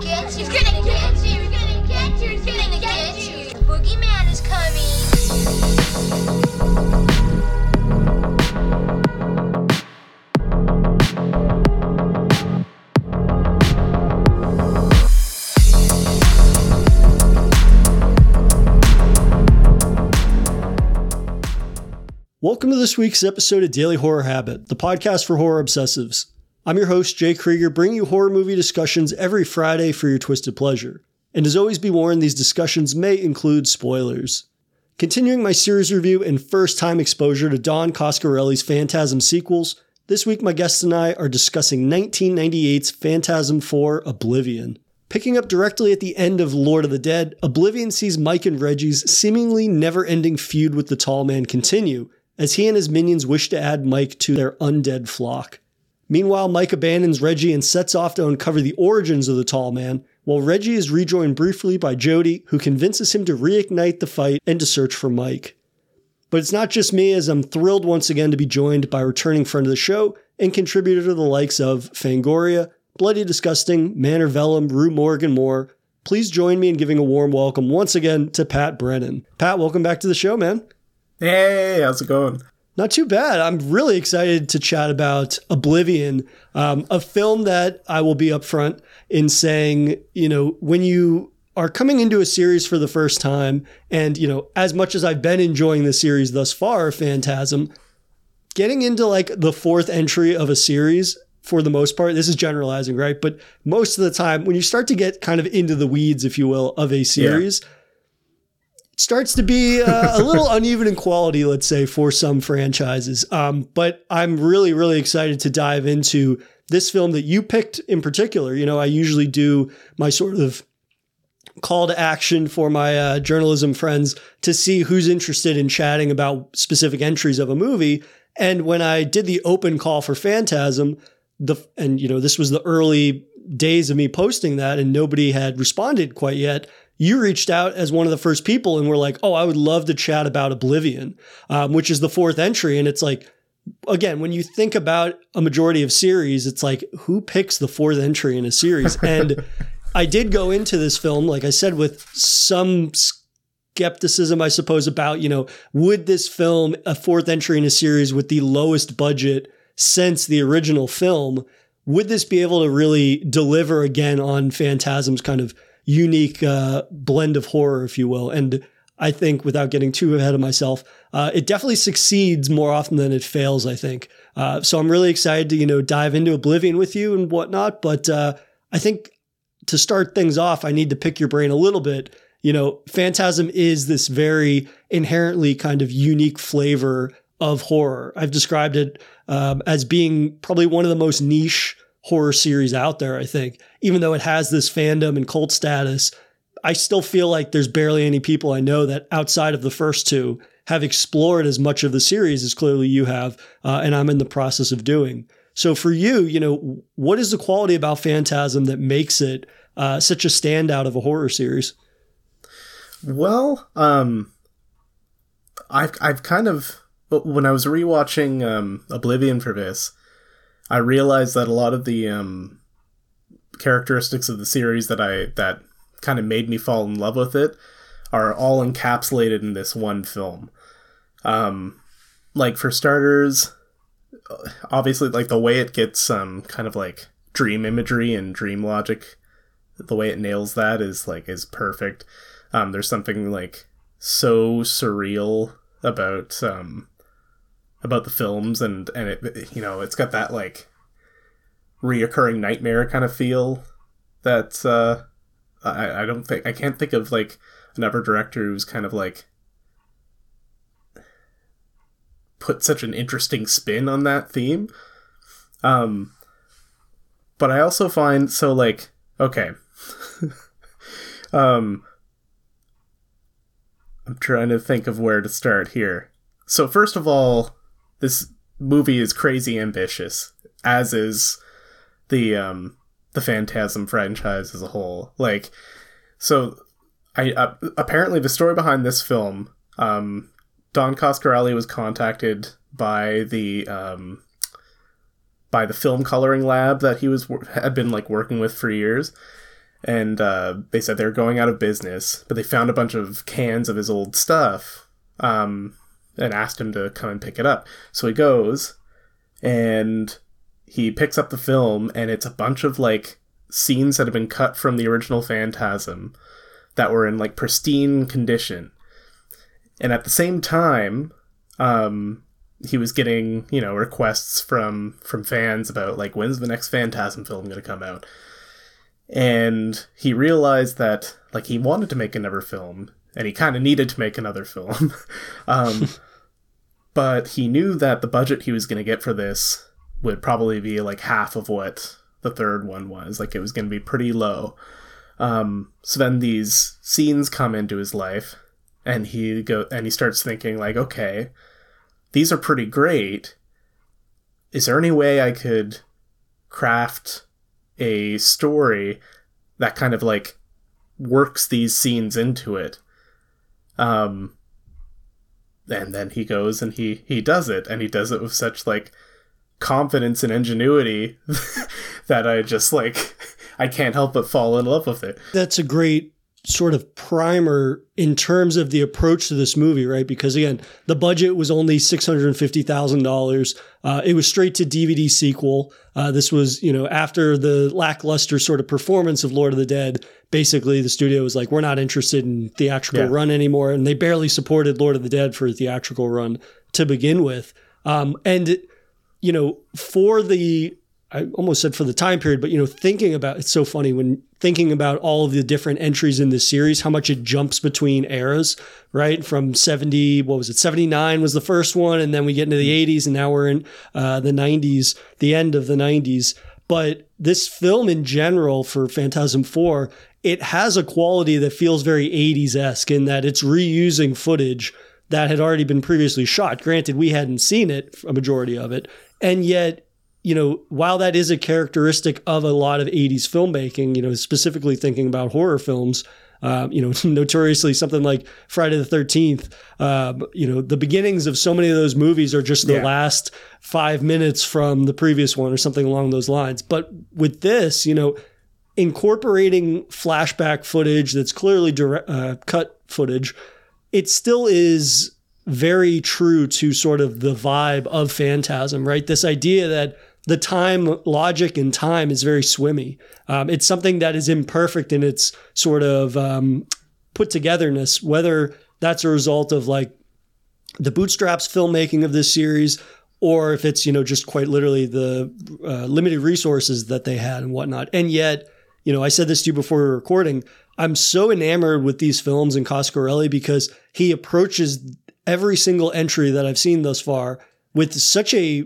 He's gonna get you. He's gonna get you. He's gonna get you. The boogeyman is coming. Welcome to this week's episode of Daily Horror Habit, the podcast for horror obsessives. I'm your host, Jay Krieger, bringing you horror movie discussions every Friday for your twisted pleasure. And as always, be warned, these discussions may include spoilers. Continuing my series review and first time exposure to Don Coscarelli's Phantasm sequels, this week my guests and I are discussing 1998's Phantasm 4 Oblivion. Picking up directly at the end of Lord of the Dead, Oblivion sees Mike and Reggie's seemingly never ending feud with the Tall Man continue, as he and his minions wish to add Mike to their undead flock. Meanwhile, Mike abandons Reggie and sets off to uncover the origins of the Tall Man, while Reggie is rejoined briefly by Jody, who convinces him to reignite the fight and to search for Mike. But it's not just me, as I'm thrilled once again to be joined by returning friend of the show and contributor to the likes of Fangoria, Bloody Disgusting, Manor Vellum, Rue Morgue, more. Please join me in giving a warm welcome once again to Pat Brennan. Pat, welcome back to the show, man. Hey, how's it going? Not too bad. I'm really excited to chat about Oblivion, um, a film that I will be upfront in saying, you know, when you are coming into a series for the first time, and, you know, as much as I've been enjoying the series thus far, Phantasm, getting into like the fourth entry of a series for the most part, this is generalizing, right? But most of the time, when you start to get kind of into the weeds, if you will, of a series, starts to be uh, a little uneven in quality, let's say, for some franchises. Um, but I'm really, really excited to dive into this film that you picked in particular. You know, I usually do my sort of call to action for my uh, journalism friends to see who's interested in chatting about specific entries of a movie. And when I did the open call for Phantasm, the and you know this was the early days of me posting that, and nobody had responded quite yet you reached out as one of the first people and were like, oh, I would love to chat about Oblivion, um, which is the fourth entry. And it's like, again, when you think about a majority of series, it's like, who picks the fourth entry in a series? And I did go into this film, like I said, with some skepticism, I suppose, about, you know, would this film, a fourth entry in a series with the lowest budget since the original film, would this be able to really deliver again on Phantasm's kind of unique uh, blend of horror, if you will. And I think, without getting too ahead of myself, uh, it definitely succeeds more often than it fails. I think. Uh, so I'm really excited to you know dive into Oblivion with you and whatnot. But uh, I think to start things off, I need to pick your brain a little bit. You know, Phantasm is this very inherently kind of unique flavor of horror. I've described it um, as being probably one of the most niche horror series out there, I think. Even though it has this fandom and cult status, I still feel like there's barely any people I know that outside of the first two have explored as much of the series as clearly you have, uh, and I'm in the process of doing. So for you, you know, what is the quality about Phantasm that makes it uh, such a standout of a horror series? Well, um, I've I've kind of when I was rewatching um, Oblivion for this, I realized that a lot of the um, characteristics of the series that I that kind of made me fall in love with it are all encapsulated in this one film. Um, like for starters, obviously, like the way it gets um kind of like dream imagery and dream logic, the way it nails that is like is perfect. Um, there's something like so surreal about um about the films and and it you know it's got that like reoccurring nightmare kind of feel that uh I, I don't think I can't think of like another director who's kind of like put such an interesting spin on that theme. Um but I also find so like okay. um I'm trying to think of where to start here. So first of all, this movie is crazy ambitious, as is the um the Phantasm franchise as a whole. Like, so I uh, apparently the story behind this film, um, Don Coscarelli was contacted by the um by the film coloring lab that he was had been like working with for years, and uh, they said they were going out of business, but they found a bunch of cans of his old stuff um, and asked him to come and pick it up. So he goes and he picks up the film, and it's a bunch of like scenes that have been cut from the original Phantasm that were in like pristine condition. And at the same time, um, he was getting you know requests from from fans about like when's the next Phantasm film going to come out and he realized that like he wanted to make another film and he kind of needed to make another film um, but he knew that the budget he was going to get for this would probably be like half of what the third one was. Like it was going to be pretty low. Um, so then these scenes come into his life and he go and he starts thinking like okay these are pretty great. Is there any way i could craft a story that kind of like works these scenes into it. Um and then he goes and he he does it and he does it with such like confidence and ingenuity that I just like I can't help but fall in love with it. That's a great sort of primer in terms of the approach to this movie, right? Because again, the budget was only six hundred and fifty thousand uh, dollars. It was straight to DVD sequel. Uh, this was, you know, after the lackluster sort of performance of Lord of the Dead. Basically, the studio was like, "We're not interested in theatrical Yeah. run anymore," and they barely supported Lord of the Dead for a theatrical run to begin with. Um, and you know, for the I almost said for the time period, but you know, thinking about it's so funny when thinking about all of the different entries in this series, how much it jumps between eras, right? From 70, what was it? 79 was the first one, and then we get into the 80s, and now we're in uh, the 90s, the end of the 90s. But this film in general for Phantasm 4, it has a quality that feels very 80s esque in that it's reusing footage that had already been previously shot. Granted, we hadn't seen it, a majority of it. And yet, you know, while that is a characteristic of a lot of 80s filmmaking, you know, specifically thinking about horror films, um, you know, notoriously something like Friday the 13th, um, you know, the beginnings of so many of those movies are just the Yeah. last five minutes from the previous one or something along those lines. But with this, you know, incorporating flashback footage that's clearly direct, uh, cut footage, it still is very true to sort of the vibe of Phantasm, right? This idea that the time logic and time is very swimmy. Um, it's something that is imperfect in its sort of um, put togetherness, whether that's a result of like the bootstraps filmmaking of this series or if it's you know just quite literally the uh, limited resources that they had and whatnot and yet you know i said this to you before recording i'm so enamored with these films and coscarelli because he approaches every single entry that i've seen thus far with such a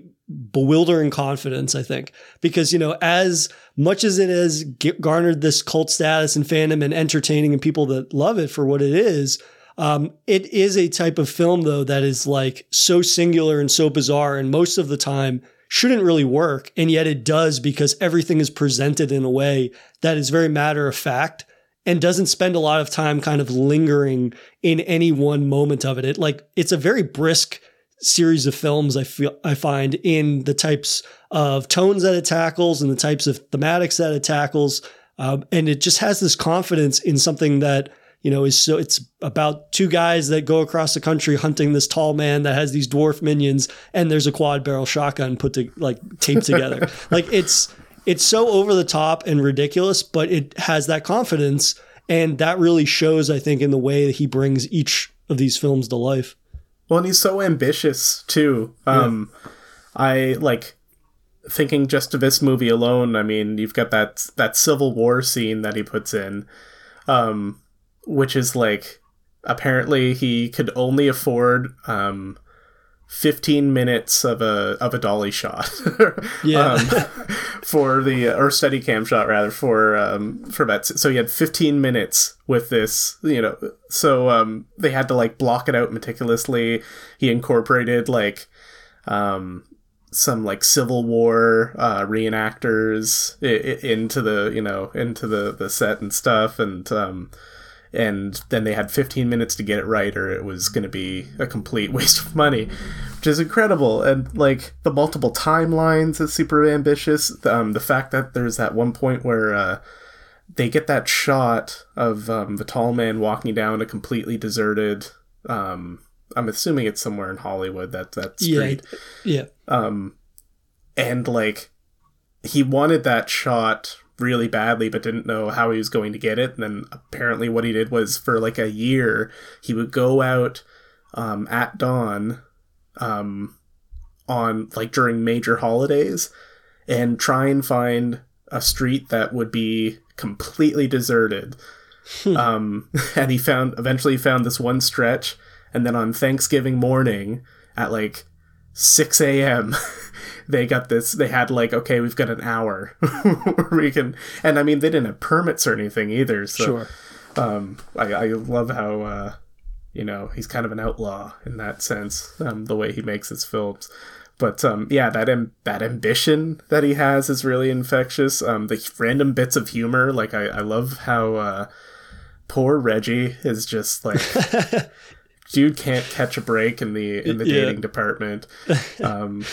bewildering confidence i think because you know as much as it has garnered this cult status and fandom and entertaining and people that love it for what it is um, it is a type of film though that is like so singular and so bizarre, and most of the time shouldn't really work, and yet it does because everything is presented in a way that is very matter of fact and doesn't spend a lot of time kind of lingering in any one moment of it. It like it's a very brisk series of films I feel I find in the types of tones that it tackles and the types of thematics that it tackles, um, and it just has this confidence in something that you know, is so it's about two guys that go across the country hunting this tall man that has these dwarf minions, and there's a quad barrel shotgun put to like taped together. like it's it's so over the top and ridiculous, but it has that confidence, and that really shows, I think, in the way that he brings each of these films to life. Well, and he's so ambitious too. Um, I like thinking just of this movie alone. I mean, you've got that that Civil War scene that he puts in, um, which is like apparently he could only afford um, 15 minutes of a of a dolly shot. Yeah. um, for the or steady cam shot rather for um for that so he had 15 minutes with this you know so um they had to like block it out meticulously. He incorporated like um some like civil war uh reenactors I- I- into the you know into the the set and stuff. And um and then they had 15 minutes to get it right or it was going to be a complete waste of money which is incredible and like the multiple timelines is super ambitious um, the fact that there's that one point where uh, they get that shot of um, the tall man walking down a completely deserted. Um, I'm assuming it's somewhere in Hollywood that that street. Yeah. Um, and like he wanted that shot really badly, but didn't know how he was going to get it. And then apparently, what he did was for like a year, he would go out um, at dawn um, on like during major holidays and try and find a street that would be completely deserted. um, and he found eventually found this one stretch, and then on Thanksgiving morning at like 6 a.m. they got this they had like okay we've got an hour where we can and i mean they didn't have permits or anything either so Sure. um i, I love how uh you know he's kind of an outlaw in that sense um the way he makes his films but um yeah that am- that ambition that he has is really infectious um the random bits of humor like i i love how uh poor reggie is just like dude can't catch a break in the in the Yeah. dating department um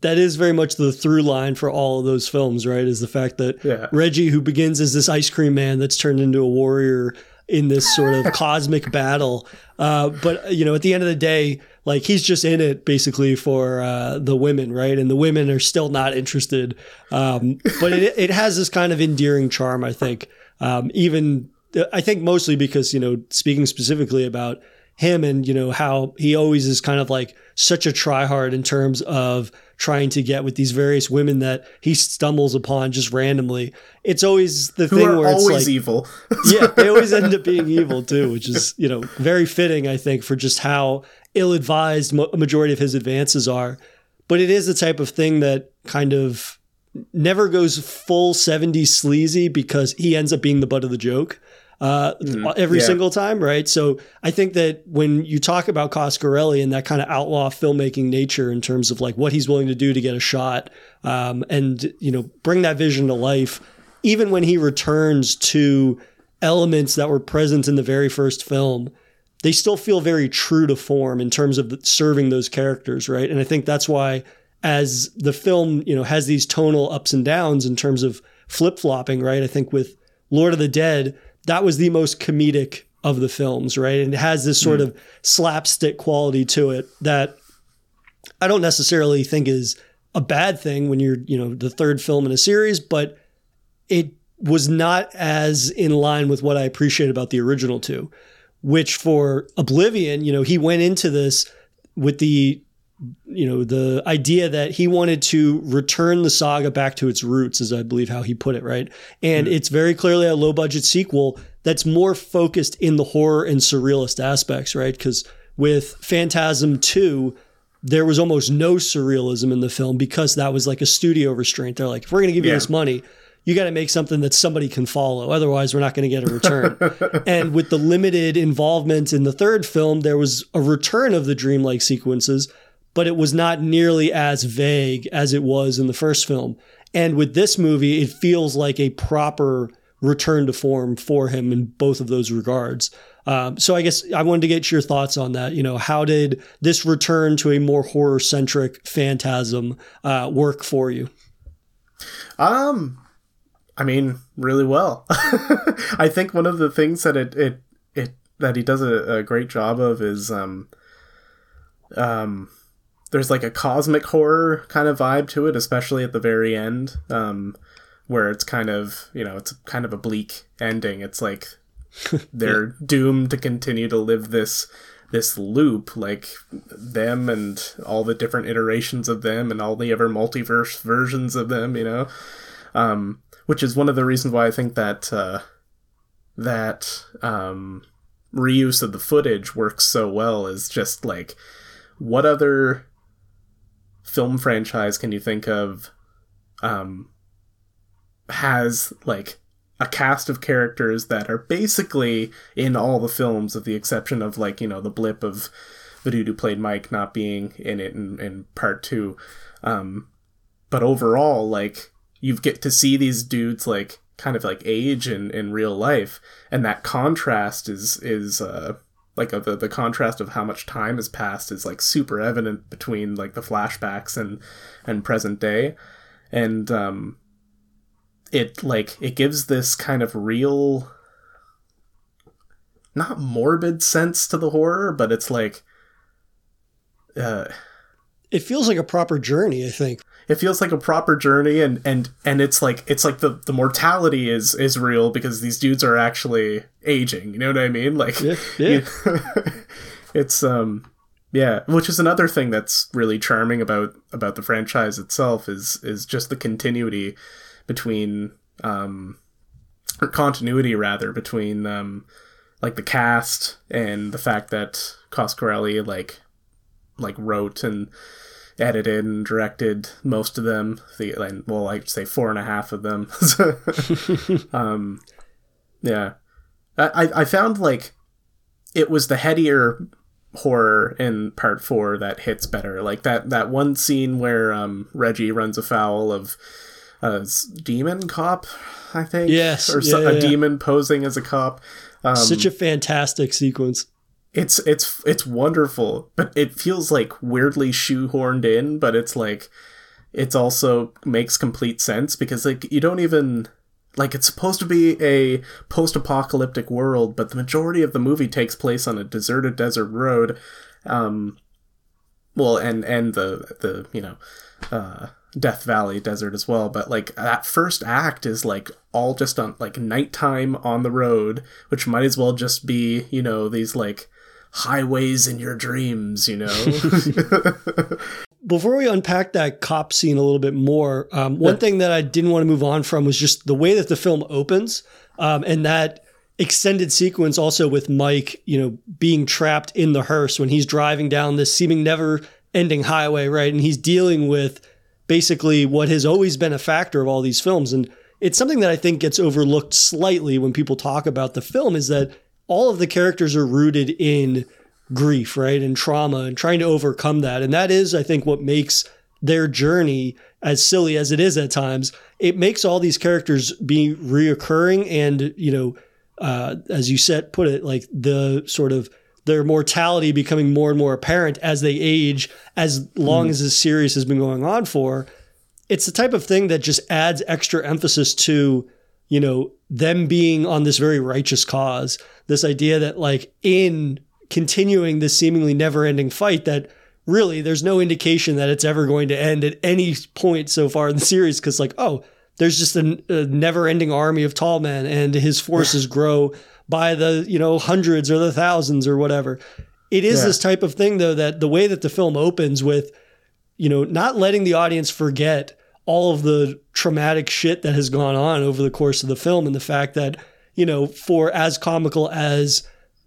that is very much the through line for all of those films, right? Is the fact that Yeah. Reggie, who begins as this ice cream man that's turned into a warrior in this sort of cosmic battle, uh, but you know, at the end of the day, like he's just in it basically for uh, the women, right? And the women are still not interested, um, but it it has this kind of endearing charm, I think. Um, even I think mostly because you know, speaking specifically about him and you know how he always is kind of like such a tryhard in terms of trying to get with these various women that he stumbles upon just randomly. It's always the who thing where it's always like, evil. yeah, they always end up being evil too, which is you know very fitting, I think, for just how ill-advised mo- a majority of his advances are. But it is the type of thing that kind of never goes full 70s sleazy because he ends up being the butt of the joke uh, every yeah. single time, right? So I think that when you talk about Coscarelli and that kind of outlaw filmmaking nature in terms of like what he's willing to do to get a shot um, and, you know, bring that vision to life, even when he returns to elements that were present in the very first film, they still feel very true to form in terms of serving those characters, right? And I think that's why as the film, you know, has these tonal ups and downs in terms of flip-flopping, right? I think with Lord of the Dead, that was the most comedic of the films, right? And it has this sort mm. of slapstick quality to it that I don't necessarily think is a bad thing when you're, you know, the third film in a series, but it was not as in line with what I appreciate about the original two, which for Oblivion, you know, he went into this with the you know the idea that he wanted to return the saga back to its roots is i believe how he put it right? And it's very clearly a low budget sequel that's more focused in the horror and surrealist aspects right? Because with phantasm 2 there was almost no surrealism in the film because that was like a studio restraint. They're like if we're going to give you this money. You got to make something that somebody can follow. Otherwise we're not going to get a return. And with the limited involvement in the third film there was a return of the dreamlike sequences but it was not nearly as vague as it was in the first film. And with this movie, it feels like a proper return to form for him in both of those regards. Um, so I guess I wanted to get your thoughts on that. You know, how did this return to a more horror centric phantasm uh, work for you? Um, I mean, really well. I think one of the things that it it, it that he does a, a great job of is um um there's like a cosmic horror kind of vibe to it, especially at the very end, um, where it's kind of you know it's kind of a bleak ending. It's like they're doomed to continue to live this this loop like them and all the different iterations of them and all the ever multiverse versions of them you know um, which is one of the reasons why I think that uh, that um, reuse of the footage works so well. Is just like what other film franchise can you think of um, has like a cast of characters that are basically in all the films, with the exception of like you know the blip of the dude who played Mike not being in it in, in part two. Um, but overall, like you get to see these dudes like kind of like age in, in real life, and that contrast is is uh, like uh, the the contrast of how much time has passed is like super evident between like the flashbacks and and present day, and um, it like it gives this kind of real not morbid sense to the horror, but it's like uh It feels like a proper journey, I think. It feels like a proper journey and and and it's like it's like the the mortality is is real because these dudes are actually aging you know what i mean like Yeah, yeah. it's um yeah which is another thing that's really charming about about the franchise itself is is just the continuity between um or continuity rather between um like the cast and the fact that Coscarelli like like wrote and edited and directed most of them. The and well, I'd say four and a half of them. um, yeah, I I- found like it was the headier horror in part four that hits better. Like that that one scene where um Reggie runs afoul of a demon cop, I think. Yes, or so, yeah, a yeah, yeah. demon posing as a cop. Um, Such a fantastic sequence. It's it's it's wonderful but it feels like weirdly shoehorned in but it's like it's also makes complete sense because like you don't even like it's supposed to be a post-apocalyptic world but the majority of the movie takes place on a deserted desert road um well and and the the you know uh death valley desert as well but like that first act is like all just on like nighttime on the road which might as well just be you know these like highways in your dreams you know Before we unpack that cop scene a little bit more, um, one thing that I didn't want to move on from was just the way that the film opens um, and that extended sequence also with Mike, you know, being trapped in the hearse when he's driving down this seeming never ending highway, right? And he's dealing with basically what has always been a factor of all these films. And it's something that I think gets overlooked slightly when people talk about the film is that all of the characters are rooted in grief, right? And trauma and trying to overcome that. And that is, I think, what makes their journey, as silly as it is at times, it makes all these characters be reoccurring and, you know, uh, as you said, put it, like the sort of their mortality becoming more and more apparent as they age, as long as this series has been going on for. It's the type of thing that just adds extra emphasis to, you know, them being on this very righteous cause. This idea that, like, in continuing this seemingly never ending fight, that really there's no indication that it's ever going to end at any point so far in the series. Cause, like, oh, there's just a, a never ending army of tall men and his forces grow by the, you know, hundreds or the thousands or whatever. It is Yeah. this type of thing, though, that the way that the film opens with, you know, not letting the audience forget all of the traumatic shit that has gone on over the course of the film and the fact that, you know, for as comical as,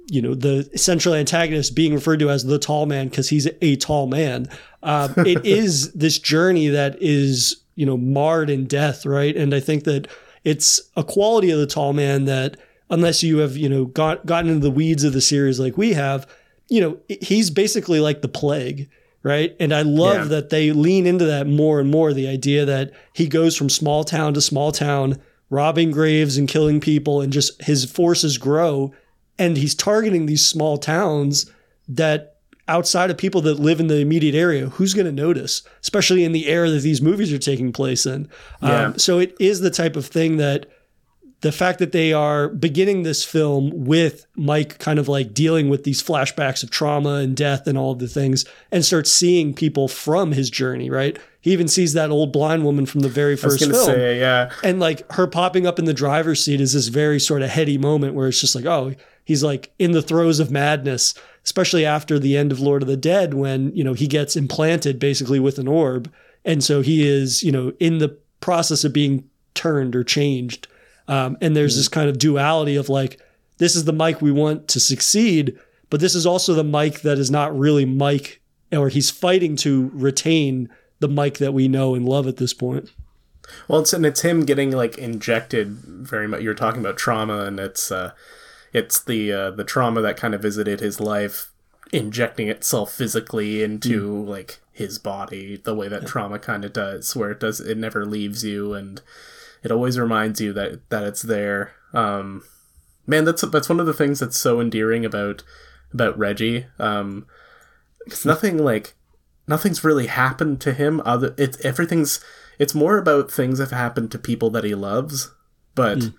you know, the central antagonist being referred to as the tall man because he's a tall man, um, it is this journey that is, you know, marred in death, right? And I think that it's a quality of the tall man that, unless you have, you know, got, gotten into the weeds of the series like we have, you know, he's basically like the plague, right? And I love Yeah. that they lean into that more and more. The idea that he goes from small town to small town, robbing graves and killing people, and just his forces grow. And he's targeting these small towns that outside of people that live in the immediate area, who's going to notice, especially in the era that these movies are taking place in. Yeah. Um, so it is the type of thing that the fact that they are beginning this film with Mike kind of like dealing with these flashbacks of trauma and death and all of the things and starts seeing people from his journey, right? He even sees that old blind woman from the very first film. say, yeah, And like her popping up in the driver's seat is this very sort of heady moment where it's just like, oh, he's like in the throes of madness, especially after the end of Lord of the Dead when, you know, he gets implanted basically with an orb. And so he is, you know, in the process of being turned or changed. Um, and there's this kind of duality of like, this is the Mike we want to succeed, but this is also the Mike that is not really Mike, or he's fighting to retain the Mike that we know and love at this point. Well, it's and it's him getting like injected very much. You're talking about trauma, and it's uh, it's the uh, the trauma that kind of visited his life, injecting itself physically into like his body, the way that trauma kind of does, where it does it never leaves you, and it always reminds you that that it's there. Um, man, that's that's one of the things that's so endearing about about Reggie. Um, it's nothing like nothing's really happened to him other it's everything's it's more about things that have happened to people that he loves, but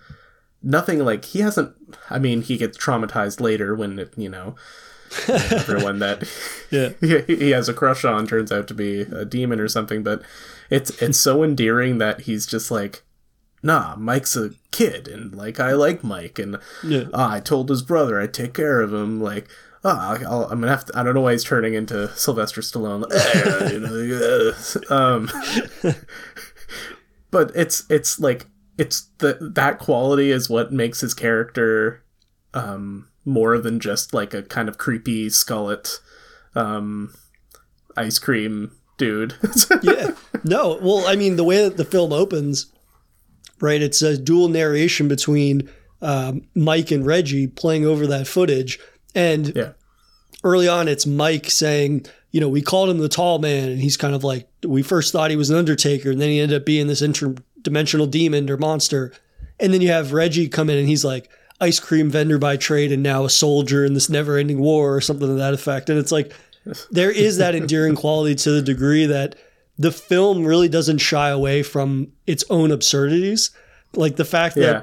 nothing like he hasn't. I mean, he gets traumatized later when it, you know everyone that Yeah. he, he has a crush on turns out to be a demon or something. But it's it's so endearing that he's just like. Nah, Mike's a kid, and like I like Mike, and Yeah. ah, I told his brother I'd take care of him. Like, ah, I'll, I'm gonna have to. I don't know why he's turning into Sylvester Stallone. Like, you know, yeah. um, but it's it's like it's the that quality is what makes his character um, more than just like a kind of creepy skullet um, ice cream dude. yeah. No, well, I mean, the way that the film opens, right? It's a dual narration between um, Mike and Reggie playing over that footage, and yeah, early on, it's Mike saying, you know, we called him the tall man, and he's kind of like, we first thought he was an Undertaker, and then he ended up being this interdimensional demon or monster. And then you have Reggie come in, and he's like, ice cream vendor by trade, and now a soldier in this never ending war, or something to that effect. And it's like, there is that endearing quality to the degree that the film really doesn't shy away from its own absurdities. Like the fact that yeah,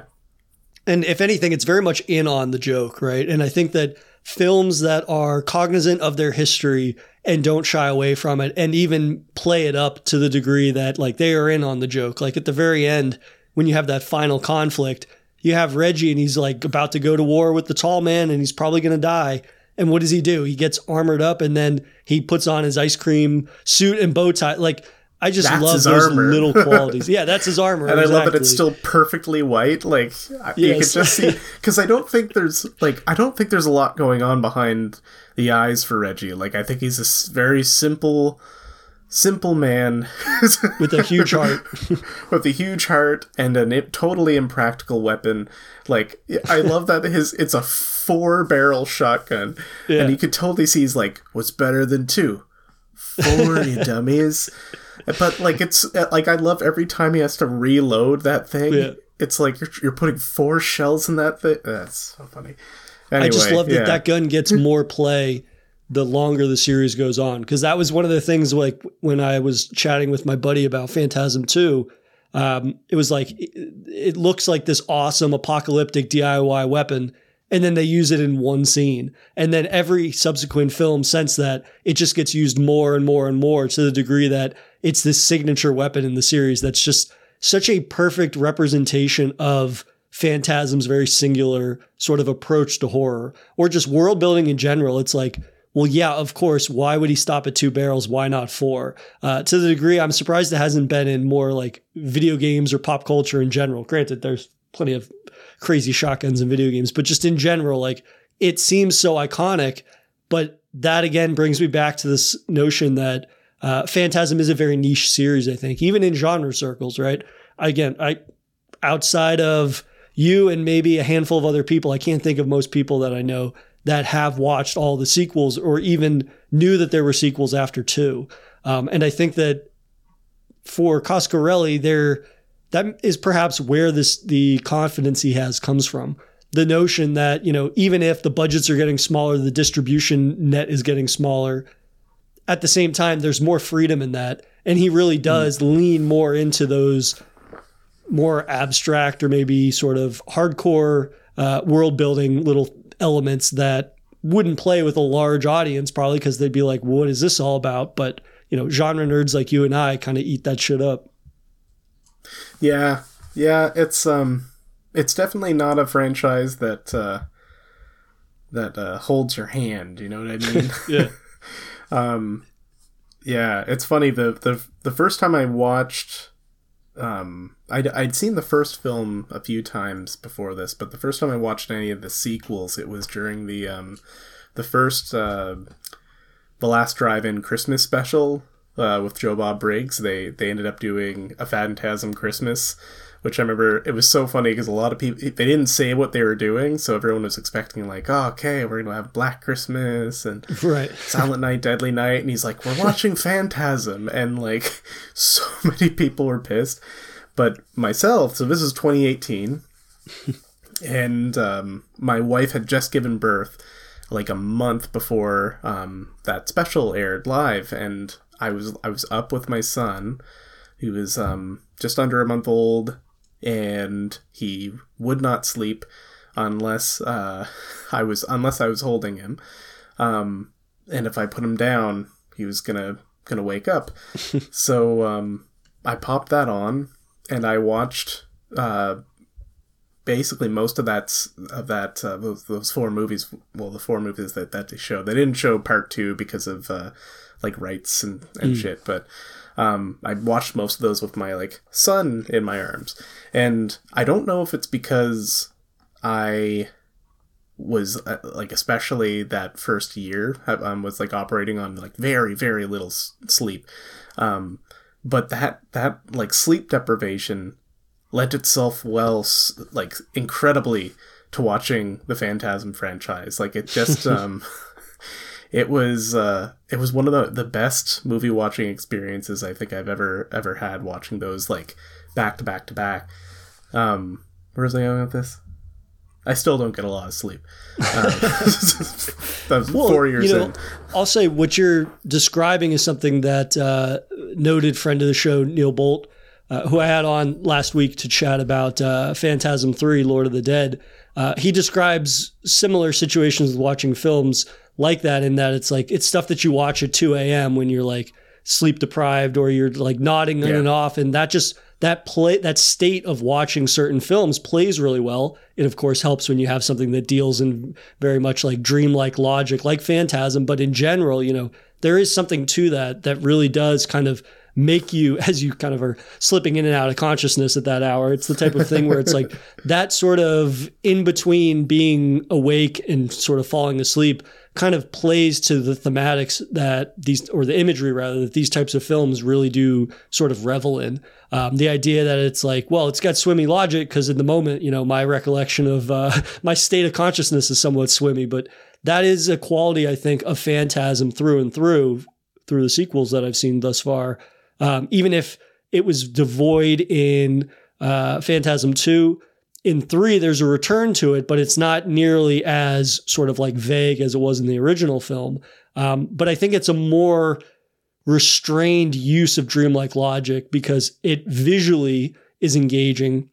and if anything, it's very much in on the joke, right? And I think that films that are cognizant of their history and don't shy away from it and even play it up to the degree that like they are in on the joke. Like at the very end, when you have that final conflict, you have Reggie and he's like about to go to war with the tall man and he's probably going to die. And what does he do? He gets armored up and then he puts on his ice cream suit and bow tie. Like, I just That's love those armor. little qualities. Yeah, that's his armor. and I love that it's still perfectly white. Like I you can just see because I don't think there's like I don't think there's a lot going on behind the eyes for Reggie. Like I think he's a very simple, simple man with a huge heart. with a huge heart and a totally impractical weapon. Like I love that his it's a four barrel shotgun, Yeah. and you could totally see he's like, "What's better than two? Four, you dummies." But like it's like I love every time he has to reload that thing. Yeah. It's like you're, you're putting four shells in that thing. That's so funny. Anyway, I just love that yeah. that gun gets more play the longer the series goes on because that was one of the things like when I was chatting with my buddy about Phantasm 2 um, it was like it, it looks like this awesome apocalyptic DIY weapon and then they use it in one scene and then every subsequent film since that it just gets used more and more and more to the degree that it's this signature weapon in the series that's just such a perfect representation of Phantasm's very singular sort of approach to horror or just world building in general. It's like, well, yeah, of course. Why would he stop at two barrels? Why not four? Uh, to the degree I'm surprised it hasn't been in more like video games or pop culture in general. Granted, there's plenty of crazy shotguns in video games, but just in general, like it seems so iconic. But that again brings me back to this notion that uh, Phantasm is a very niche series, I think, even in genre circles, right? Again, I outside of you and maybe a handful of other people, I can't think of most people that I know that have watched all the sequels or even knew that there were sequels after two. Um, and I think that for Coscarelli, there that is perhaps where this the confidence he has comes from. The notion that you know even if the budgets are getting smaller, the distribution net is getting smaller. At the same time, there's more freedom in that, and he really does lean more into those more abstract or maybe sort of hardcore uh, world building little elements that wouldn't play with a large audience probably because they'd be like, "What is this all about?" But you know, genre nerds like you and I kind of eat that shit up. Yeah, yeah, it's um, it's definitely not a franchise that uh, that uh, holds your hand. You know what I mean? Yeah. um, yeah, it's funny. the the The first time I watched, um, I'd I'd seen the first film a few times before this, but the first time I watched any of the sequels, it was during the um, the first uh, the last drive-in Christmas special uh, with Joe Bob Briggs. They they ended up doing a Phantasm Christmas, which I remember it was so funny because a lot of people they didn't say what they were doing, so everyone was expecting like, oh, okay, we're gonna have Black Christmas and Right. Silent Night, Deadly Night, and he's like, we're watching Phantasm, and like so many people were pissed. But myself, so this is 2018, and um, my wife had just given birth like a month before um, that special aired live, and I was I was up with my son He was um, just under a month old, and he would not sleep unless uh, I was unless I was holding him. Um, and if I put him down, he was gonna gonna wake up. so um, I popped that on, and I watched uh, basically most of that of that uh, those, those four movies. Well, the four movies that that they showed. They didn't show part two because of uh, like rights and and shit, but. Um, I watched most of those with my like son in my arms, and I don't know if it's because I was uh, like especially that first year um, was like operating on like very very little s- sleep. Um, but that that like sleep deprivation lent itself well s- like incredibly to watching the phantasm franchise. Like it just um it was uh it was one of the the best movie watching experiences i think i've ever ever had watching those like back to back to back um where was i going with this I still don't get a lot of sleep. Um, that was Well, four years you know, in. I'll say what you're describing is something that uh, noted friend of the show Neil Bolt, uh, who I had on last week to chat about uh, Phantasm Three: Lord of the Dead. Uh, he describes similar situations with watching films like that, in that it's like it's stuff that you watch at 2 a.m. when you're like sleep deprived or you're like nodding on Yeah. and off, and that just that play that state of watching certain films plays really well. It of course helps when you have something that deals in very much like dreamlike logic, like Phantasm. But in general, you know, there is something to that that really does kind of make you as you kind of are slipping in and out of consciousness at that hour. It's the type of thing where it's like that sort of in between being awake and sort of falling asleep kind of plays to the thematics that these or the imagery rather that these types of films really do sort of revel in. Um, the idea that it's like, well, it's got swimmy logic because in the moment, you know, my recollection of uh, my state of consciousness is somewhat swimmy, but that is a quality I think of Phantasm through and through through the sequels that I've seen thus far. Um, even if it was devoid in uh, Phantasm 2, in 3, there's a return to it, but it's not nearly as sort of like vague as it was in the original film. Um, but I think it's a more restrained use of dreamlike logic because it visually is engaging.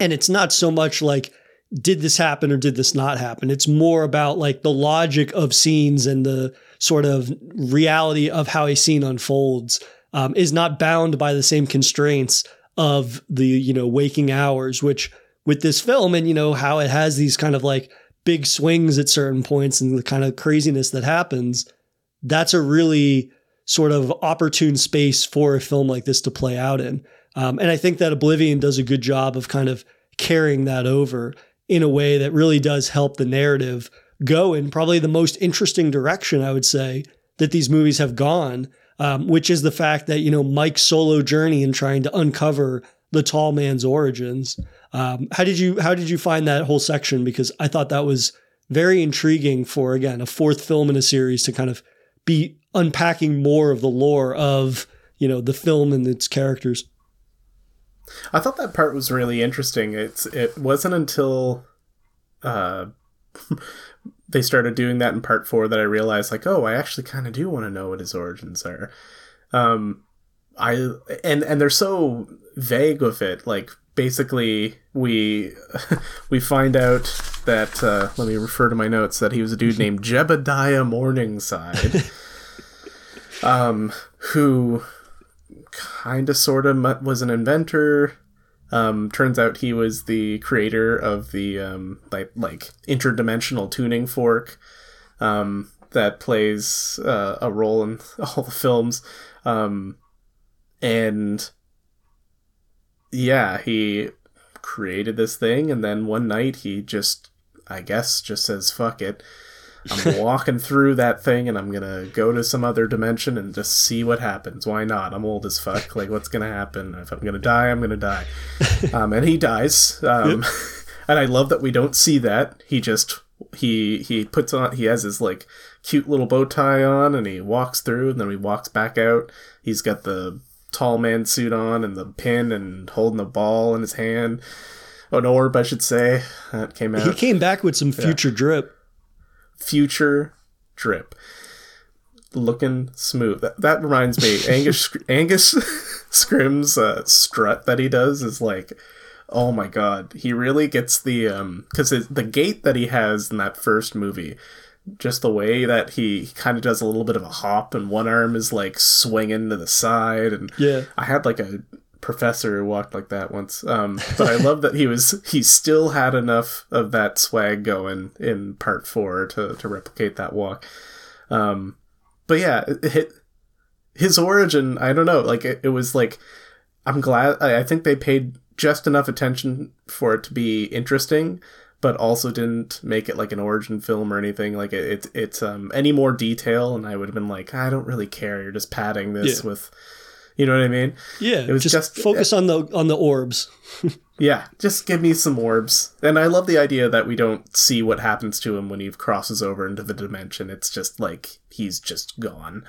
And it's not so much like, did this happen or did this not happen? It's more about like the logic of scenes and the sort of reality of how a scene unfolds um, is not bound by the same constraints of the you know waking hours which with this film and you know how it has these kind of like big swings at certain points and the kind of craziness that happens that's a really sort of opportune space for a film like this to play out in um, and i think that oblivion does a good job of kind of carrying that over in a way that really does help the narrative go in probably the most interesting direction i would say that these movies have gone um, which is the fact that you know Mike's solo journey in trying to uncover the tall man's origins. Um, how did you how did you find that whole section? Because I thought that was very intriguing for again a fourth film in a series to kind of be unpacking more of the lore of you know the film and its characters. I thought that part was really interesting. It's it wasn't until uh, they started doing that in part four that I realized like, oh, I actually kind of do want to know what his origins are. Um, I and and they're so vague with it. Like basically, we we find out that uh, let me refer to my notes that he was a dude named Jebediah Morningside, um, who kind of sort of was an inventor. Um, turns out he was the creator of the um, like like interdimensional tuning fork um, that plays uh, a role in all the films, um, and yeah, he created this thing, and then one night he just, I guess, just says "fuck it." I'm walking through that thing and I'm gonna go to some other dimension and just see what happens. Why not? I'm old as fuck. Like, what's gonna happen? If I'm gonna die, I'm gonna die. Um, and he dies. Um, and I love that we don't see that. He just he he puts on he has his like cute little bow tie on and he walks through and then he walks back out. He's got the tall man suit on and the pin and holding a ball in his hand. An orb, I should say. That came out He came back with some future drip. future drip looking smooth that, that reminds me angus angus Scrimm's uh, strut that he does is like, oh my god, he really gets the um because the gait that he has in that first movie, just the way that he kind of does a little bit of a hop and one arm is like swinging to the side and Yeah. I had like a professor who walked like that once. Um, but I love that he was he still had enough of that swag going in part four to to replicate that walk. Um, but yeah, it, his origin, I don't know, like it, it was like I'm glad I, I think they paid just enough attention for it to be interesting. But also didn't make it like an origin film or anything. Like it, it it's um any more detail, and I would have been like, I don't really care. You're just padding this Yeah. with, you know what I mean? Yeah, It was just, just- focus on the on the orbs. Yeah, just give me some orbs. And I love the idea that we don't see what happens to him when he crosses over into the dimension. It's just like he's just gone.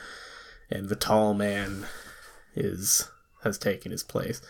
And the tall man is has taken his place.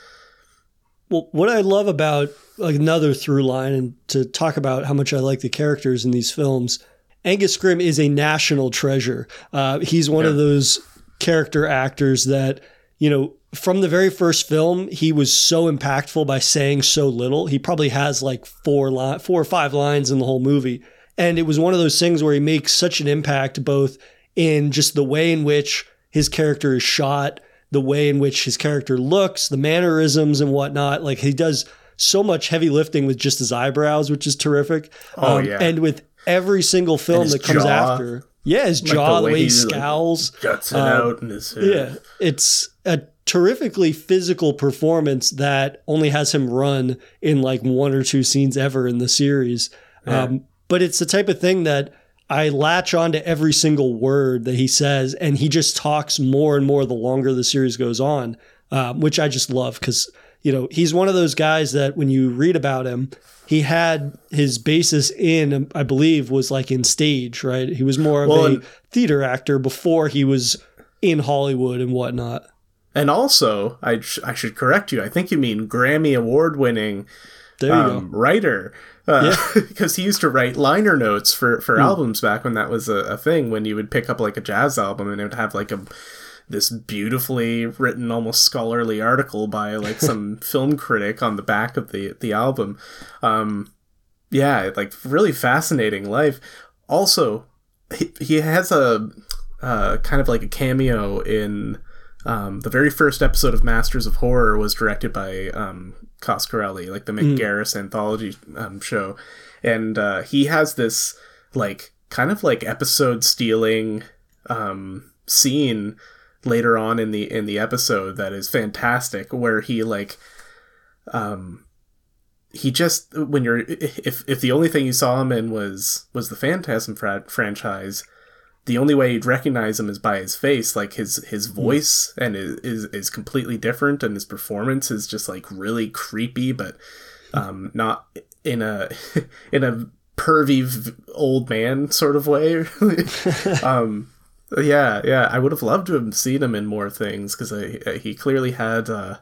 Well, what I love about like, another through line, and to talk about how much I like the characters in these films, Angus Scrimm is a national treasure. Uh, he's one of those character actors that you know from the very first film he was so impactful by saying so little. He probably has like four line, four or five lines in the whole movie, and it was one of those things where he makes such an impact both in just the way in which his character is shot, the way in which his character looks, the mannerisms and whatnot. Like he does so much heavy lifting with just his eyebrows, which is terrific. Um, Oh, yeah. And with every single film that comes jaw. after. Yeah, his jaw, the the way, he he, like, scowls. Guts it Um, out and his head. yeah, it's a terrifically physical performance that only has him run in like one or two scenes ever in the series. Um, but it's the type of thing that I latch on to every single word that he says, and he just talks more and more the longer the series goes on, um, which I just love because you know he's one of those guys that when you read about him, he had his basis in, I believe, was like in stage, right? He was more of Well, a theater actor before he was in Hollywood and whatnot. And also, I, sh- I should correct you. I think you mean Grammy award winning There you um, writer. Because he used to write liner notes for, for Hmm. albums back when that was a, a thing. When you would pick up like a jazz album and it would have like a this beautifully written, almost scholarly article by like some film critic on the back of the the album. Um, yeah, like really fascinating life. Also, he, he has a uh, kind of like a cameo in um, the very first episode of Masters of Horror was directed by um, Coscarelli, like the Mick Garris anthology um, show, and uh, he has this like kind of like episode stealing um, scene later on in the in the episode that is fantastic, where he like um he just when you're if if the only thing you saw him in was was the Phantasm fra- franchise, the only way you'd recognize him is by his face. Like his his voice and is, is is completely different, and his performance is just like really creepy, but um, not in a in a pervy old man sort of way. um, yeah, yeah, I would have loved to have seen him in more things because he clearly had uh,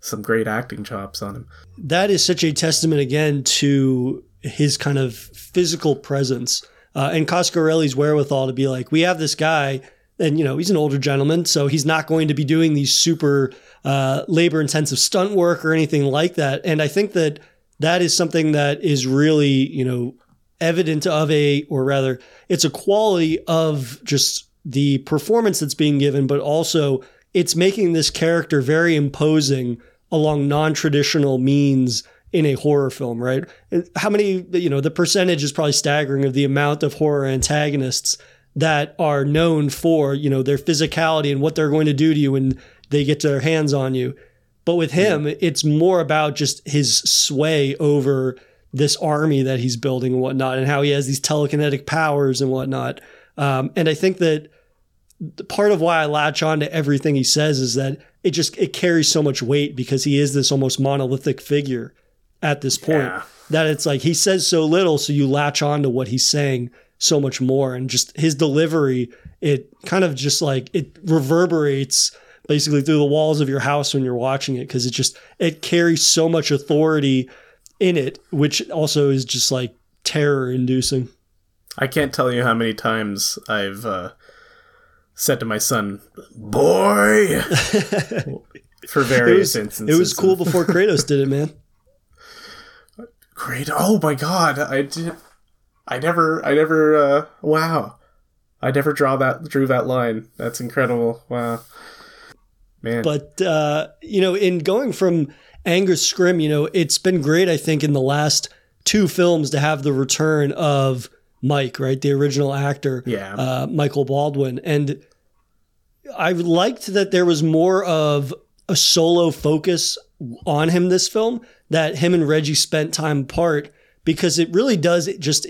some great acting chops on him. that is such a testament again to his kind of physical presence uh, and Coscarelli's wherewithal to be like, we have this guy, and you know he's an older gentleman, so he's not going to be doing these super uh, labor intensive stunt work or anything like that. And I think that that is something that is really you know evident of a, or rather, it's a quality of just the performance that's being given, but also it's making this character very imposing along non-traditional means in a horror film, right? How many, you know, the percentage is probably staggering of the amount of horror antagonists that are known for, you know, their physicality and what they're going to do to you when they get their hands on you. But with him, it's more about just his sway over this army that he's building and whatnot, and how he has these telekinetic powers and whatnot. Um, and I think that part of why I latch on to everything he says is that it just it carries so much weight because he is this almost monolithic figure at this point Yeah. that it's like he says so little, so you latch on to what he's saying so much more, and just his delivery, it kind of just like it reverberates basically through the walls of your house when you're watching it because it just it carries so much authority in it, which also is just like terror inducing. I can't tell you how many times I've uh, said to my son, "Boy," for It various was, instances. it was cool before Kratos did it, man. Great. Oh my god. I did I never I never uh wow. I never draw that drew that line. That's incredible. Wow. Man. But uh, you know, in going from Angus Scrimm, you know, it's been great. I think in the last two films to have the return of Mike, right, the original actor, Yeah. uh, Michael Baldwin, and I liked that there was more of a solo focus on him this film. That him and Reggie spent time apart because it really does just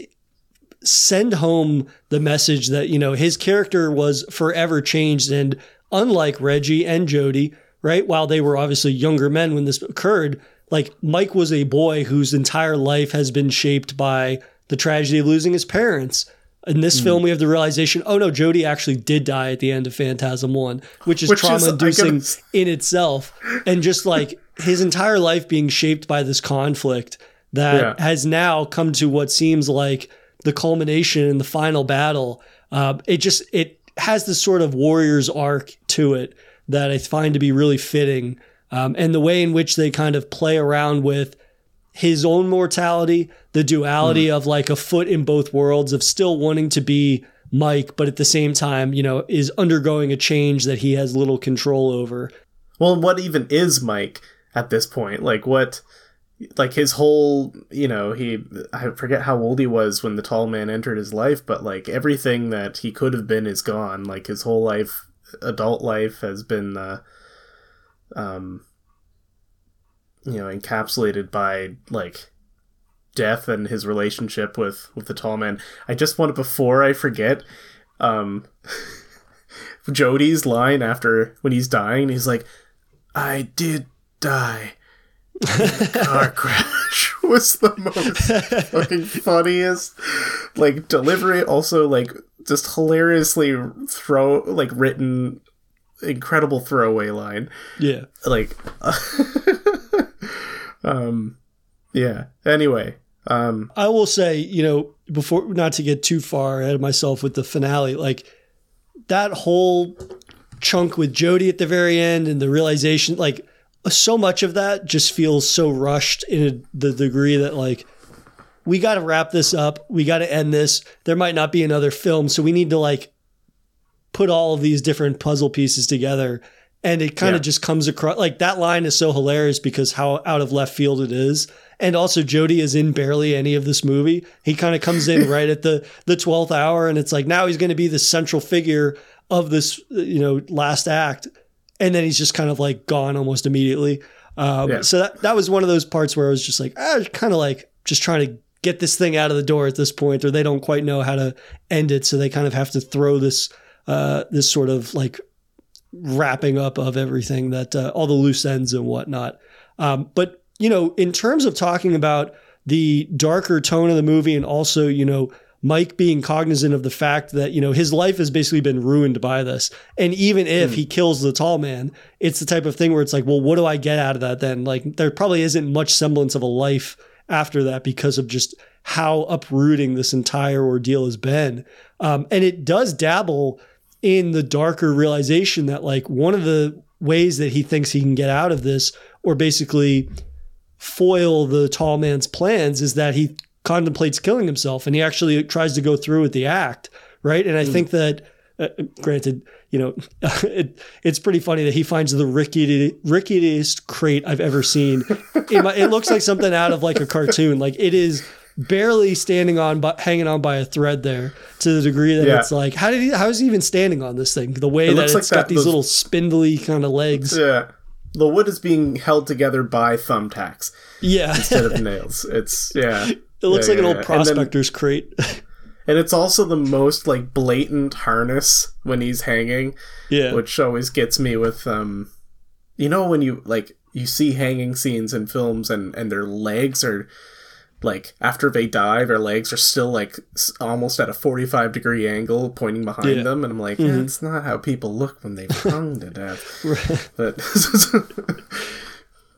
send home the message that you know his character was forever changed and unlike Reggie and Jody, right? While they were obviously younger men when this occurred, like Mike was a boy whose entire life has been shaped by the tragedy of losing his parents. In this film, we have the realization, oh no, Jody actually did die at the end of Phantasm One, which is Which is, trauma inducing gotta- in itself. And just like his entire life being shaped by this conflict that Yeah. has now come to what seems like the culmination in the final battle. Uh, it just it has this sort of warrior's arc to it that I find to be really fitting, um, and the way in which they kind of play around with his own mortality, the duality of like a foot in both worlds of still wanting to be Mike, but at the same time, you know, is undergoing a change that he has little control over. Well, what even is Mike at this point? Like what like his whole, you know, he I forget how old he was when the tall man entered his life, but like everything that he could have been is gone. Like his whole life, adult life has been uh um you know, encapsulated by like death and his relationship with with the tall man. I just want to before I forget um Jody's line after when he's dying, he's like, I did die. Car crash was the most fucking funniest like delivery also like just hilariously throw like written incredible throwaway line Yeah. like um yeah anyway um I will say, you know, before not to get too far ahead of myself with the finale, like that whole chunk with Jody at the very end and the realization, like so much of that just feels so rushed in the degree that like we got to wrap this up, we got to end this. There might not be another film, so we need to like put all of these different puzzle pieces together. And it kind of Yeah. just comes across like that line is so hilarious because how out of left field it is. And also Jody is in barely any of this movie. He kind of comes in right at the the 12th hour and it's like now he's going to be the central figure of this you know last act and then he's just kind of like gone almost immediately. Um, Yeah. So that, that was one of those parts where I was just like, ah, kind of like just trying to get this thing out of the door at this point, or they don't quite know how to end it, so they kind of have to throw this uh, this sort of like wrapping up of everything that uh, all the loose ends and whatnot. Um, but you know, in terms of talking about the darker tone of the movie, and also you know. Mike being cognizant of the fact that, you know, his life has basically been ruined by this. And even if he kills the tall man, it's the type of thing where it's like, well, what do I get out of that then? Like, there probably isn't much semblance of a life after that because of just how uprooting this entire ordeal has been. Um, and it does dabble in the darker realization that, like, one of the ways that he thinks he can get out of this, or basically foil the tall man's plans, is that he contemplates killing himself and he actually tries to go through with the act. Right. And I think that, uh, granted, you know, it, it's pretty funny that he finds the rickety, ricketiest crate I've ever seen. It, it looks like something out of like a cartoon. Like it is barely standing on, but hanging on by a thread there to the degree that Yeah. it's like, how did he, how is he even standing on this thing? The way It that looks it's like got that- these those- little spindly kind of legs. yeah the wood is being held together by thumbtacks Yeah. instead of nails it's yeah it looks Yeah, like an old yeah. And then- prospector's crate. and it's also the most like blatant harness when he's hanging yeah. which always gets me with um you know when you like you see hanging scenes in films and and their legs are like after they die their legs are still like almost at a 45 degree angle pointing behind Yeah. Mm-hmm. them and i'm like that's not how people look when they've hung to death but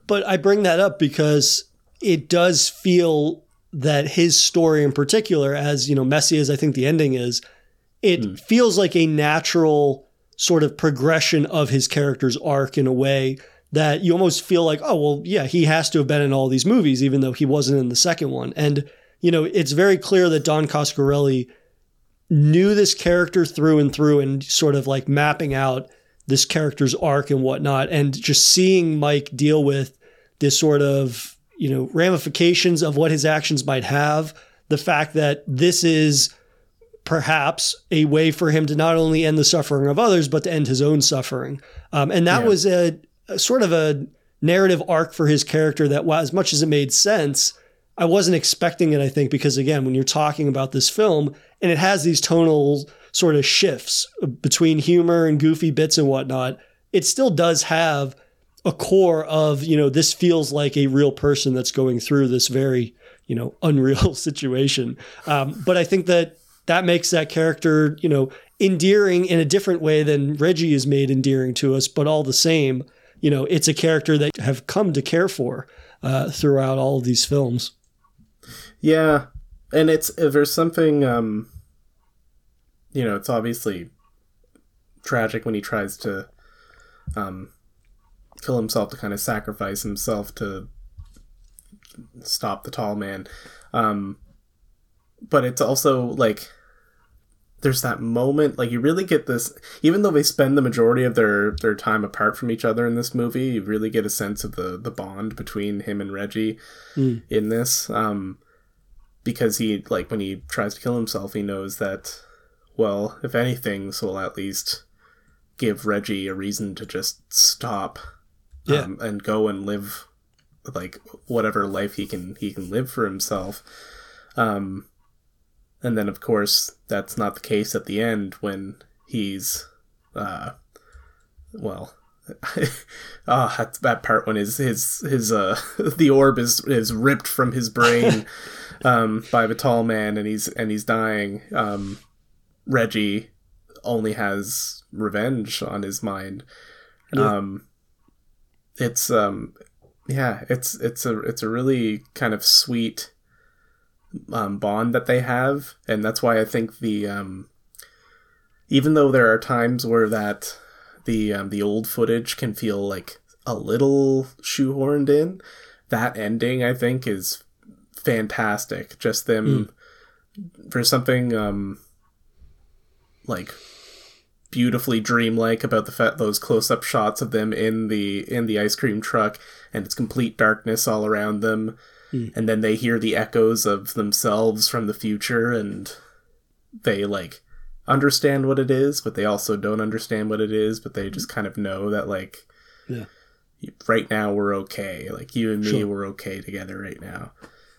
But I bring that up because it does feel that his story in particular, as you know, messy as I think the ending is, it feels like a natural sort of progression of his character's arc in a way that you almost feel like, oh, well, yeah, he has to have been in all these movies, even though he wasn't in the second one. And, you know, it's very clear that Don Coscarelli knew this character through and through and sort of like mapping out this character's arc and whatnot. And just seeing Mike deal with this sort of, you know, ramifications of what his actions might have, the fact that this is perhaps a way for him to not only end the suffering of others, but to end his own suffering. Um, and that Yeah. was a, a sort of a narrative arc for his character that, as much as it made sense, I wasn't expecting it, I think, because again, when you're talking about this film and it has these tonal sort of shifts between humor and goofy bits and whatnot, it still does have a core of, you know, this feels like a real person that's going through this very, you know, unreal situation. Um, but I think that that makes that character, you know, endearing in a different way than Reggie is made endearing to us, but all the same, you know, it's a character that have come to care for uh, throughout all of these films. Yeah, and it's if there's something, um, you know, it's obviously tragic when he tries to um, kill himself to kind of sacrifice himself to stop the tall man. Um, but it's also like there's that moment like you really get this even though they spend the majority of their their time apart from each other in this movie you really get a sense of the the bond between him and reggie Mm. in this um because he like when he tries to kill himself he knows that well if anything this will at least give reggie a reason to just stop Yeah. um, and go and live like whatever life he can he can live for himself um and then of course that's not the case at the end when he's uh well ah that's that part when his his his uh the orb is is ripped from his brain um by the tall man and he's and he's dying um reggie only has revenge on his mind Yeah. um it's um yeah it's it's a it's a really kind of sweet um, bond that they have, and that's why I think the um, even though there are times where that the um, the old footage can feel like a little shoehorned in, that ending I think is fantastic. Just them for something um, like beautifully dreamlike about the fact those close-up shots of them in the in the ice cream truck and it's complete darkness all around them and then they hear the echoes of themselves from the future and they like understand what it is but they also don't understand what it is but they just kind of know that like Yeah. right now we're okay like you and me Sure. we're okay together right now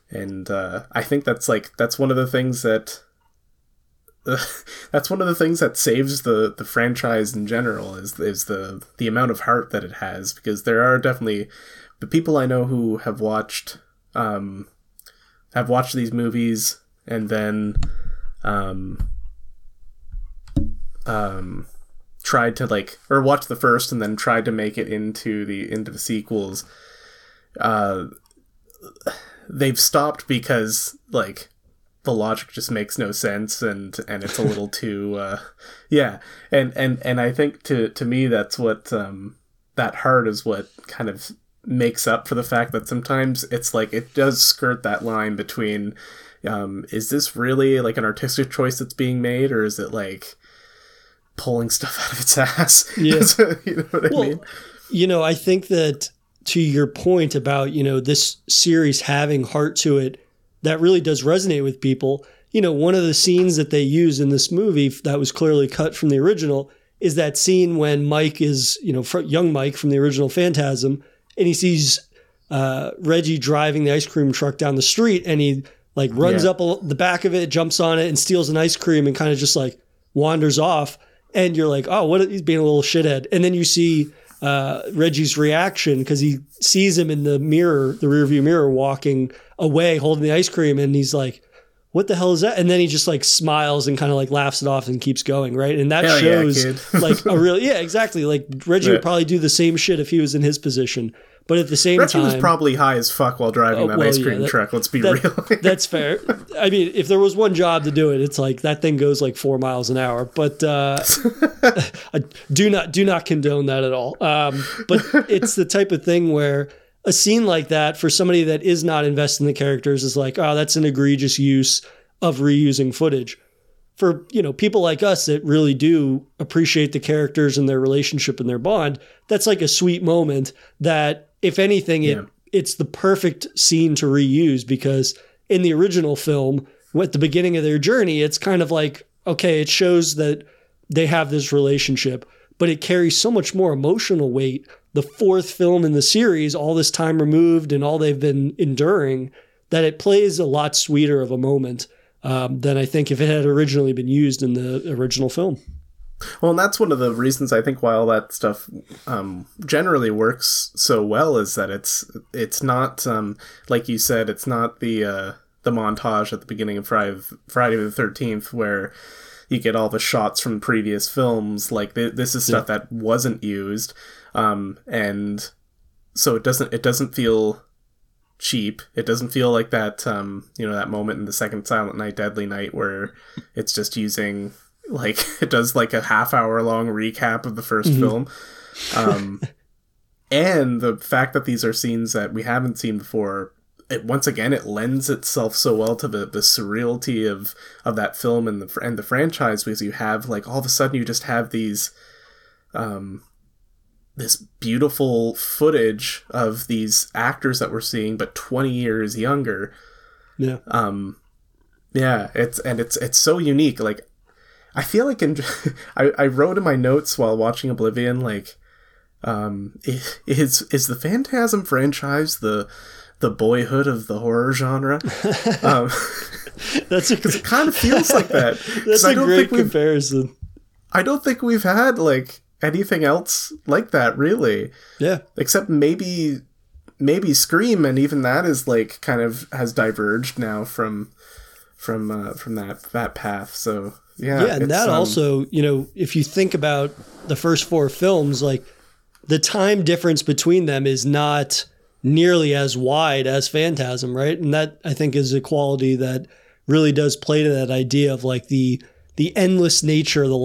and uh, i think that's like that's one of the things that that's one of the things that saves the the franchise in general is is the the amount of heart that it has because there are definitely the people I know who have watched um have watched these movies and then um um tried to like or watched the first and then tried to make it into the into the sequels. Uh they've stopped because like the logic just makes no sense and and it's a little too uh yeah. And and and i think to to me that's what um that heart is what kind of makes up for the fact that sometimes it's like it does skirt that line between um is this really like an artistic choice that's being made or is it like pulling stuff out of its ass Yeah. you know what i mean you know, I think that to your point about, you know, this series having heart to it, that really does resonate with people. You know, one of the scenes that they use in this movie that was clearly cut from the original is that scene when Mike is, you know, young Mike from the original Phantasm, and he sees uh, Reggie driving the ice cream truck down the street, and he like runs Yeah. up a- the back of it, jumps on it, and steals an ice cream, and kind of just like wanders off. And you're like, oh, what? He's being a little shithead. And then you see uh, Reggie's reaction because he sees him in the mirror, the rearview mirror, walking away holding the ice cream, and he's like, "What the hell is that?" And then he just like smiles and kind of like laughs it off and keeps going, right? And that Hell shows kid. like a real, yeah, exactly. Like Reggie Yeah. would probably do the same shit if he was in his position. But at the same Reggie time, was probably high as fuck while driving Oh, that well, ice yeah, cream that- truck. Let's be that- real. that's fair. I mean, if there was one job to do it, it's like that thing goes like four miles an hour. But uh, I do not do not condone that at all. Um, but it's the type of thing where a scene like that for somebody that is not invested in the characters is like, oh, that's an egregious use of reusing footage. For you know people like us that really do appreciate the characters and their relationship and their bond, that's like a sweet moment that, if anything, it Yeah. it's the perfect scene to reuse because in the original film, at the beginning of their journey, it's kind of like, okay, it shows that they have this relationship, but it carries so much more emotional weight. The fourth film in the series, all this time removed and all they've been enduring, that it plays a lot sweeter of a moment um, than I think if it had originally been used in the original film. Well, and that's one of the reasons I think why all that stuff um, generally works so well is that it's it's not um, like you said, it's not the uh, the montage at the beginning of Friday Friday the Thirteenth where you get all the shots from previous films. Like th- this is stuff that wasn't used, um, and so it doesn't it doesn't feel cheap. It doesn't feel like that um, you know that moment in the second Silent Night, Deadly Night where it's just using like it does like a half hour long recap of the 1st film um and the fact that these are scenes that we haven't seen before it once again it lends itself so well to the the surreality of of that film and the and the franchise because you have like all of a sudden you just have these um this beautiful footage of these actors that we're seeing but 20 years younger Yeah. um yeah it's and it's it's so unique like i feel like in i, I wrote in my notes while watching oblivion like um is is the phantasm franchise the the boyhood of the horror genre um That's because it kind of feels like that. that's i a don't great think we've comparison. i don't think we've had like anything else like that really Yeah. except maybe maybe scream and even that is like kind of has diverged now from from uh, from that that path so yeah yeah, and that um, also, you know, if you think about the first four films, like the time difference between them is not nearly as wide as Phantasm, right? And that I think is a quality that really does play to that idea of like the the endless nature, of the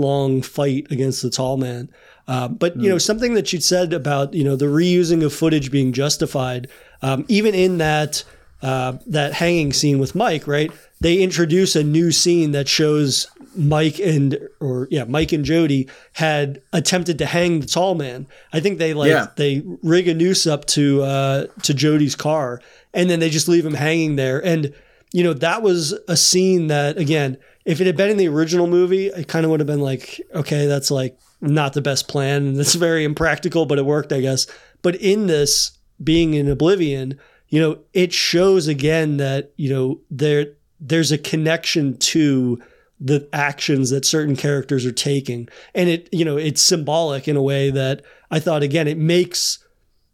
lifelong fight against the tall man. Uh, but you know something that you said about you know the reusing of footage being justified, um, even in that uh, that hanging scene with Mike, right? They introduce a new scene that shows Mike and or yeah, Mike and Jody had attempted to hang the tall man. I think they like Yeah. they rig a noose up to uh, to Jody's car, and then they just leave him hanging there. And you know that was a scene that again, if it had been in the original movie, it kind of would have been like, okay, that's like not the best plan, and it's very impractical, but it worked, I guess. But in this, being in Oblivion, you know, it shows again that you know there there's a connection to the actions that certain characters are taking, and it you know it's symbolic in a way that I thought again it makes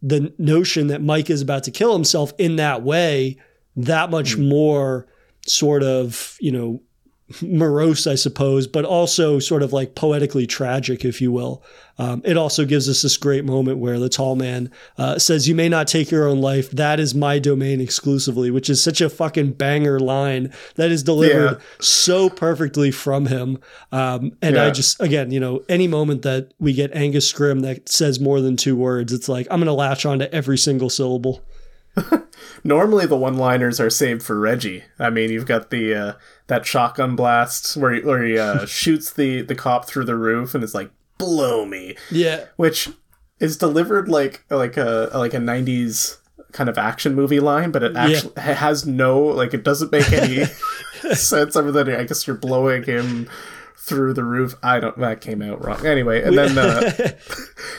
the notion that Mike is about to kill himself in that way that much hmm. more sort of you know morose, I suppose, but also sort of like poetically tragic, if you will. Um, it also gives us this great moment where the tall man uh, says, "You may not take your own life. That is my domain exclusively," which is such a fucking banger line that is delivered Yeah. so perfectly from him. Um, and I just, again, you know, any moment that we get Angus Scrimm that says more than two words, it's like I'm going to latch on to every single syllable. normally the one liners are saved for reggie. I mean you've got the uh, that shotgun blast where he, where he uh, shoots the the cop through the roof and it's like blow me. Yeah, which is delivered like like a like a 90s kind of action movie line but it actually it has no like it doesn't make any sense other than i guess you're blowing him through the roof i don't that came out wrong anyway and then uh,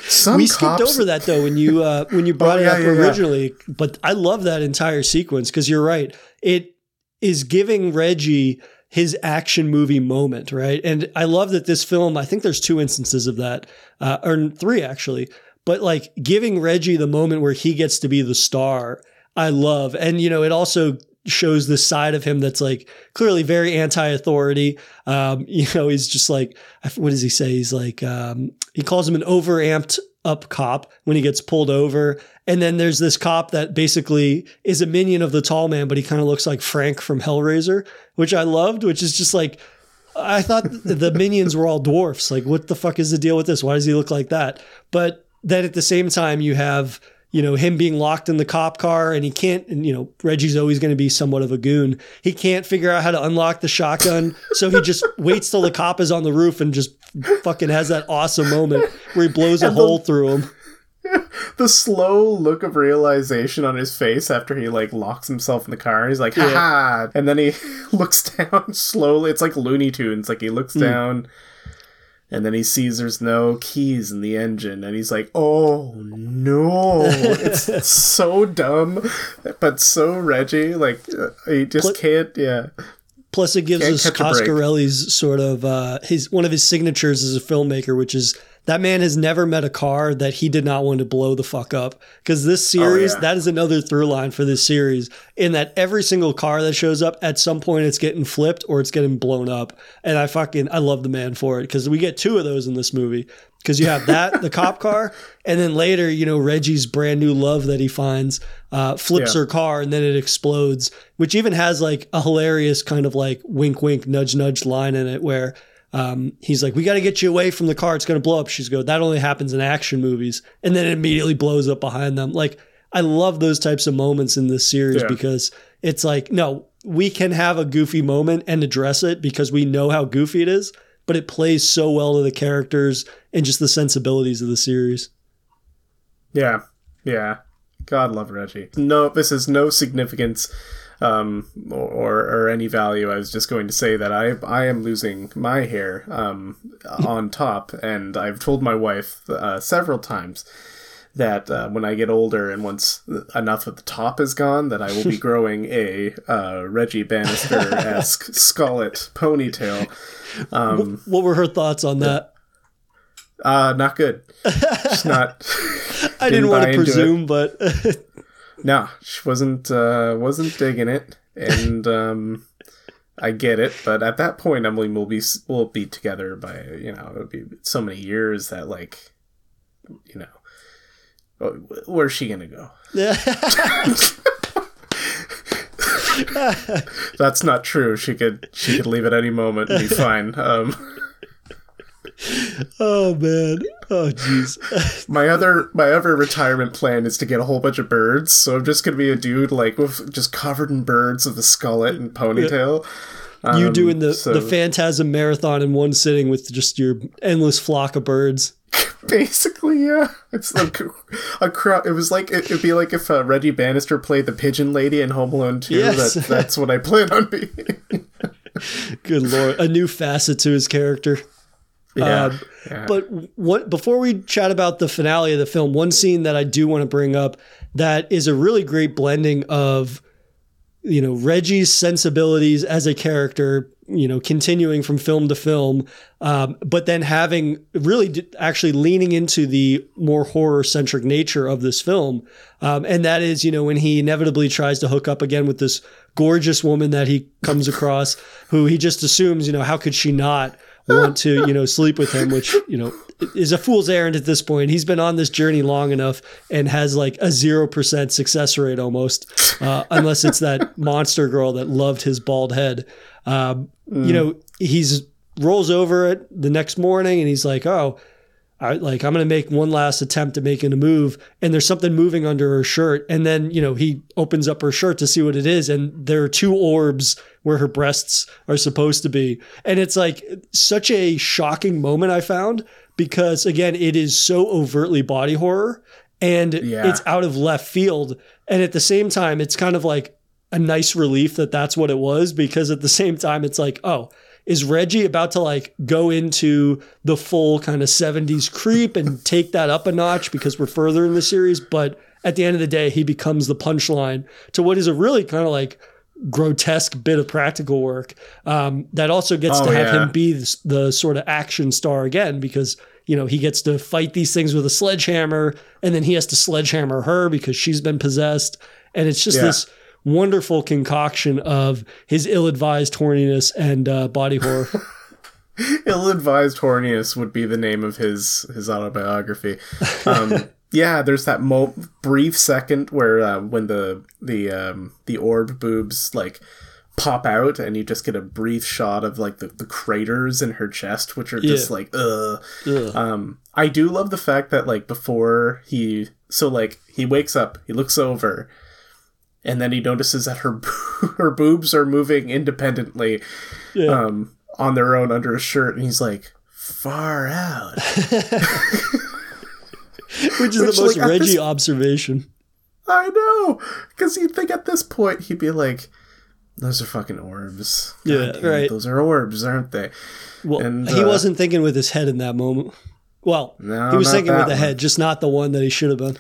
some we skipped cops over that though when you uh, when you brought Oh, it yeah, up yeah, yeah. originally. But I love that entire sequence because you're right. It is giving Reggie his action movie moment, right? And I love that this film. I think there's two instances of that, uh, or three actually. But like giving Reggie the moment where he gets to be the star, I love. And you know, it also shows this side of him that's like clearly very anti-authority. Um, you know, he's just like, what does he say? He's like, um, he calls him an overamped up cop when he gets pulled over. And then there's this cop that basically is a minion of the tall man, but he kind of looks like Frank from Hellraiser, which I loved, which is just like, I thought the minions were all dwarfs. Like, what the fuck is the deal with this? Why does he look like that? But then at the same time, you have you know him being locked in the cop car and he can't and you know Reggie's always going to be somewhat of a goon. He can't figure out how to unlock the shotgun, so he just waits till the cop is on the roof and just fucking has that awesome moment where he blows a hole through him. the slow look of realization on his face after he like locks himself in the car. He's like, ha ha. And then he looks down slowly. It's like Looney Tunes. Like he looks mm. down and then he sees there's no keys in the engine and he's like, oh no. it's so dumb, but so Reggie. Like uh, he just can't, yeah. Plus, it gives Can't us. Coscarelli's sort of uh, his one of his signatures as a filmmaker, which is that man has never met a car that he did not want to blow the fuck up. Because this series, yeah. that is another through line for this series, in that every single car that shows up at some point it's getting flipped or it's getting blown up. And I fucking I love the man for it because we get two of those in this movie. Because you have that, the cop car, and then later, you know, Reggie's brand new love that he finds uh, flips Yeah. her car and then it explodes, which even has like a hilarious kind of like wink, wink, nudge, nudge line in it where um, he's like, "We got to get you away from the car; it's going to blow up." She's go, "That only happens in action movies," and then it immediately blows up behind them. Like, I love those types of moments in this series Yeah. because it's like, no, we can have a goofy moment and address it because we know how goofy it is, but it plays so well to the characters and just the sensibilities of the series. Yeah, yeah. God love Reggie. No, this is no significance um, or or any value. I was just going to say that I I am losing my hair um, on top, and I've told my wife uh, several times that uh, when I get older and once enough of the top is gone, that I will be growing a uh, Reggie Bannister esque skullet ponytail. Um, What were her thoughts on that? uh, not good. Not. I didn't didn't want to presume, but No, she wasn't uh wasn't digging it, and um I get it, but at that point, Emily will be will be together by you know it'll be so many years that like you know where's she gonna go? That's not true. She could she could leave at any moment and be fine. Um, oh man, oh jeez. my other my other retirement plan is to get a whole bunch of birds. So I'm just gonna be a dude like with just covered in birds with a skullet and ponytail. you Um, doing the so- the Phantasm marathon in one sitting with just your endless flock of birds. Basically, yeah. It's like a crowd. It was like it, would be like if uh, Reggie Bannister played the Pigeon Lady in Home Alone 2. Yes. That, that's what I plan on being. Good lord, a new facet to his character. Yeah, Um, yeah. But what before we chat about the finale of the film, one scene that I do want to bring up that is a really great blending of you know Reggie's sensibilities as a character, you know, continuing from film to film, um, but then having really d- actually leaning into the more horror centric nature of this film, um, and that is you know when he inevitably tries to hook up again with this gorgeous woman that he comes across, who he just assumes you know how could she not want to you know sleep with him, which you know is a fool's errand at this point. He's been on this journey long enough and has like a zero percent success rate almost, uh, unless it's that monster girl that loved his bald head. Um, You know, he's rolls over it the next morning and he's like, "Oh, I like I'm gonna make one last attempt at making a move." And there's something moving under her shirt, and then you know he opens up her shirt to see what it is, and there are two orbs where her breasts are supposed to be, and it's like such a shocking moment I found because again it is so overtly body horror and Yeah. it's out of left field and at the same time it's kind of like a nice relief that that's what it was because at the same time it's like oh is Reggie about to like go into the full kind of 70s creep and take that up a notch because we're further in the series but at the end of the day he becomes the punchline to what is a really kind of like grotesque bit of practical work um, that also gets Oh, to have yeah. him be the, the sort of action star again because you know he gets to fight these things with a sledgehammer and then he has to sledgehammer her because she's been possessed and it's just Yeah. this wonderful concoction of his ill-advised horniness and uh, body horror Ill-advised horniness would be the name of his his autobiography. Um, yeah, there's that mo- brief second where uh, when the the um, the orb boobs like pop out and you just get a brief shot of like the, the craters in her chest which are just Yeah. like ugh. Ugh. Um, I do love the fact that like before he so like he wakes up, he looks over, and then he notices that her her boobs are moving independently Yeah. um, on their own under his shirt, and he's like, "Far out." Which is which, the most like, Reggie this- observation. I know, because you'd think at this point he'd be like, "Those are fucking orbs." God Yeah, damn right. Those are orbs, aren't they? Well, And, he uh, wasn't thinking with his head in that moment. Well, No, he was thinking with the one. head, just not the one that he should have been.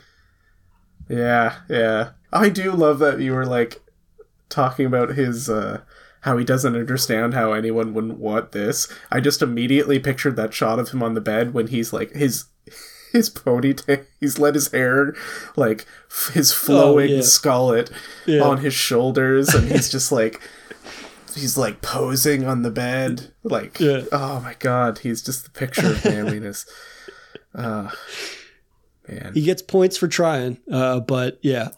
Yeah, yeah. I do love that you were like talking about his uh how he doesn't understand how anyone wouldn't want this. I just immediately pictured that shot of him on the bed when he's like his his ponytail he's let his hair like f- his flowing Oh, yeah. skullet Yeah. on his shoulders and he's just like he's like posing on the bed like Yeah. oh my god he's just the picture of manliness uh man He gets points for trying, uh, but yeah,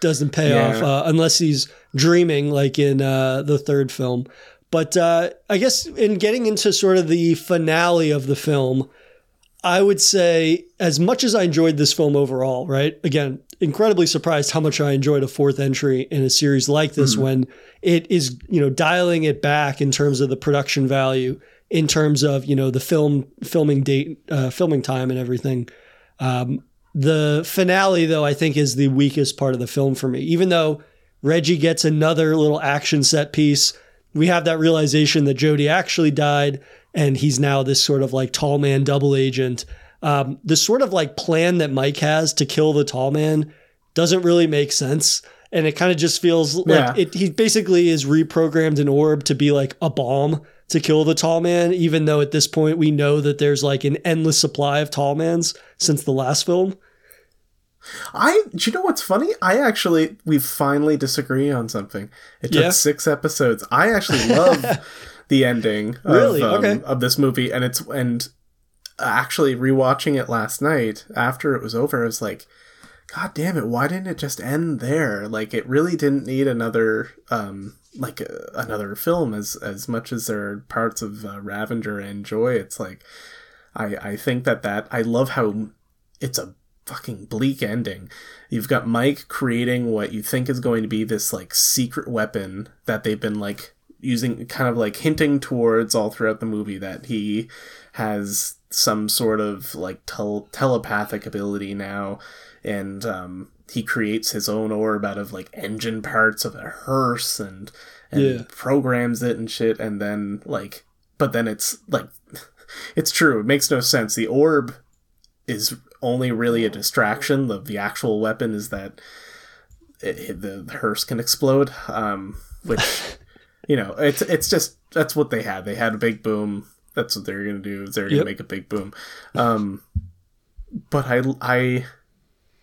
doesn't pay Yeah. off uh, unless he's dreaming, like in uh, the third film. But uh, I guess in getting into sort of the finale of the film, I would say as much as I enjoyed this film overall, right? Again, incredibly surprised how much I enjoyed a fourth entry in a series like this when it is, you know, dialing it back in terms of the production value, in terms of, you know, the film filming date, uh, filming time and everything. Um, the finale, though, I think is the weakest part of the film for me. Even though Reggie gets another little action set piece, we have that realization that Jody actually died, and he's now this sort of like tall man double agent. Um, the sort of like plan that Mike has to kill the tall man doesn't really make sense. And it kind of just feels like Yeah. it, he basically is reprogrammed an orb to be like a bomb to kill the tall man, even though at this point we know that there's like an endless supply of tall mans since the last film. I do you know what's funny? I actually we finally disagree on something. It took Yeah? six episodes. I actually love the ending of, Really? um, Okay. of this movie, and it's and actually rewatching it last night after it was over, I was like, God damn it! Why didn't it just end there? Like it really didn't need another um like uh, another film as as much as there are parts of uh, Ravager I enjoy. It's like I I think that that I love how it's a fucking bleak ending. You've got Mike creating what you think is going to be this like secret weapon that they've been like using kind of like hinting towards all throughout the movie that he has some sort of like tel- telepathic ability now and um he creates his own orb out of like engine parts of a hearse and and Yeah. programs it and shit and then like but then it's like it's true it makes no sense the orb is only really a distraction. The the actual weapon is that it, the, the hearse can explode. Um, which you know, it's it's just that's what they had. They had a big boom. That's what they're gonna do. They're gonna Yep. make a big boom. Um, but I I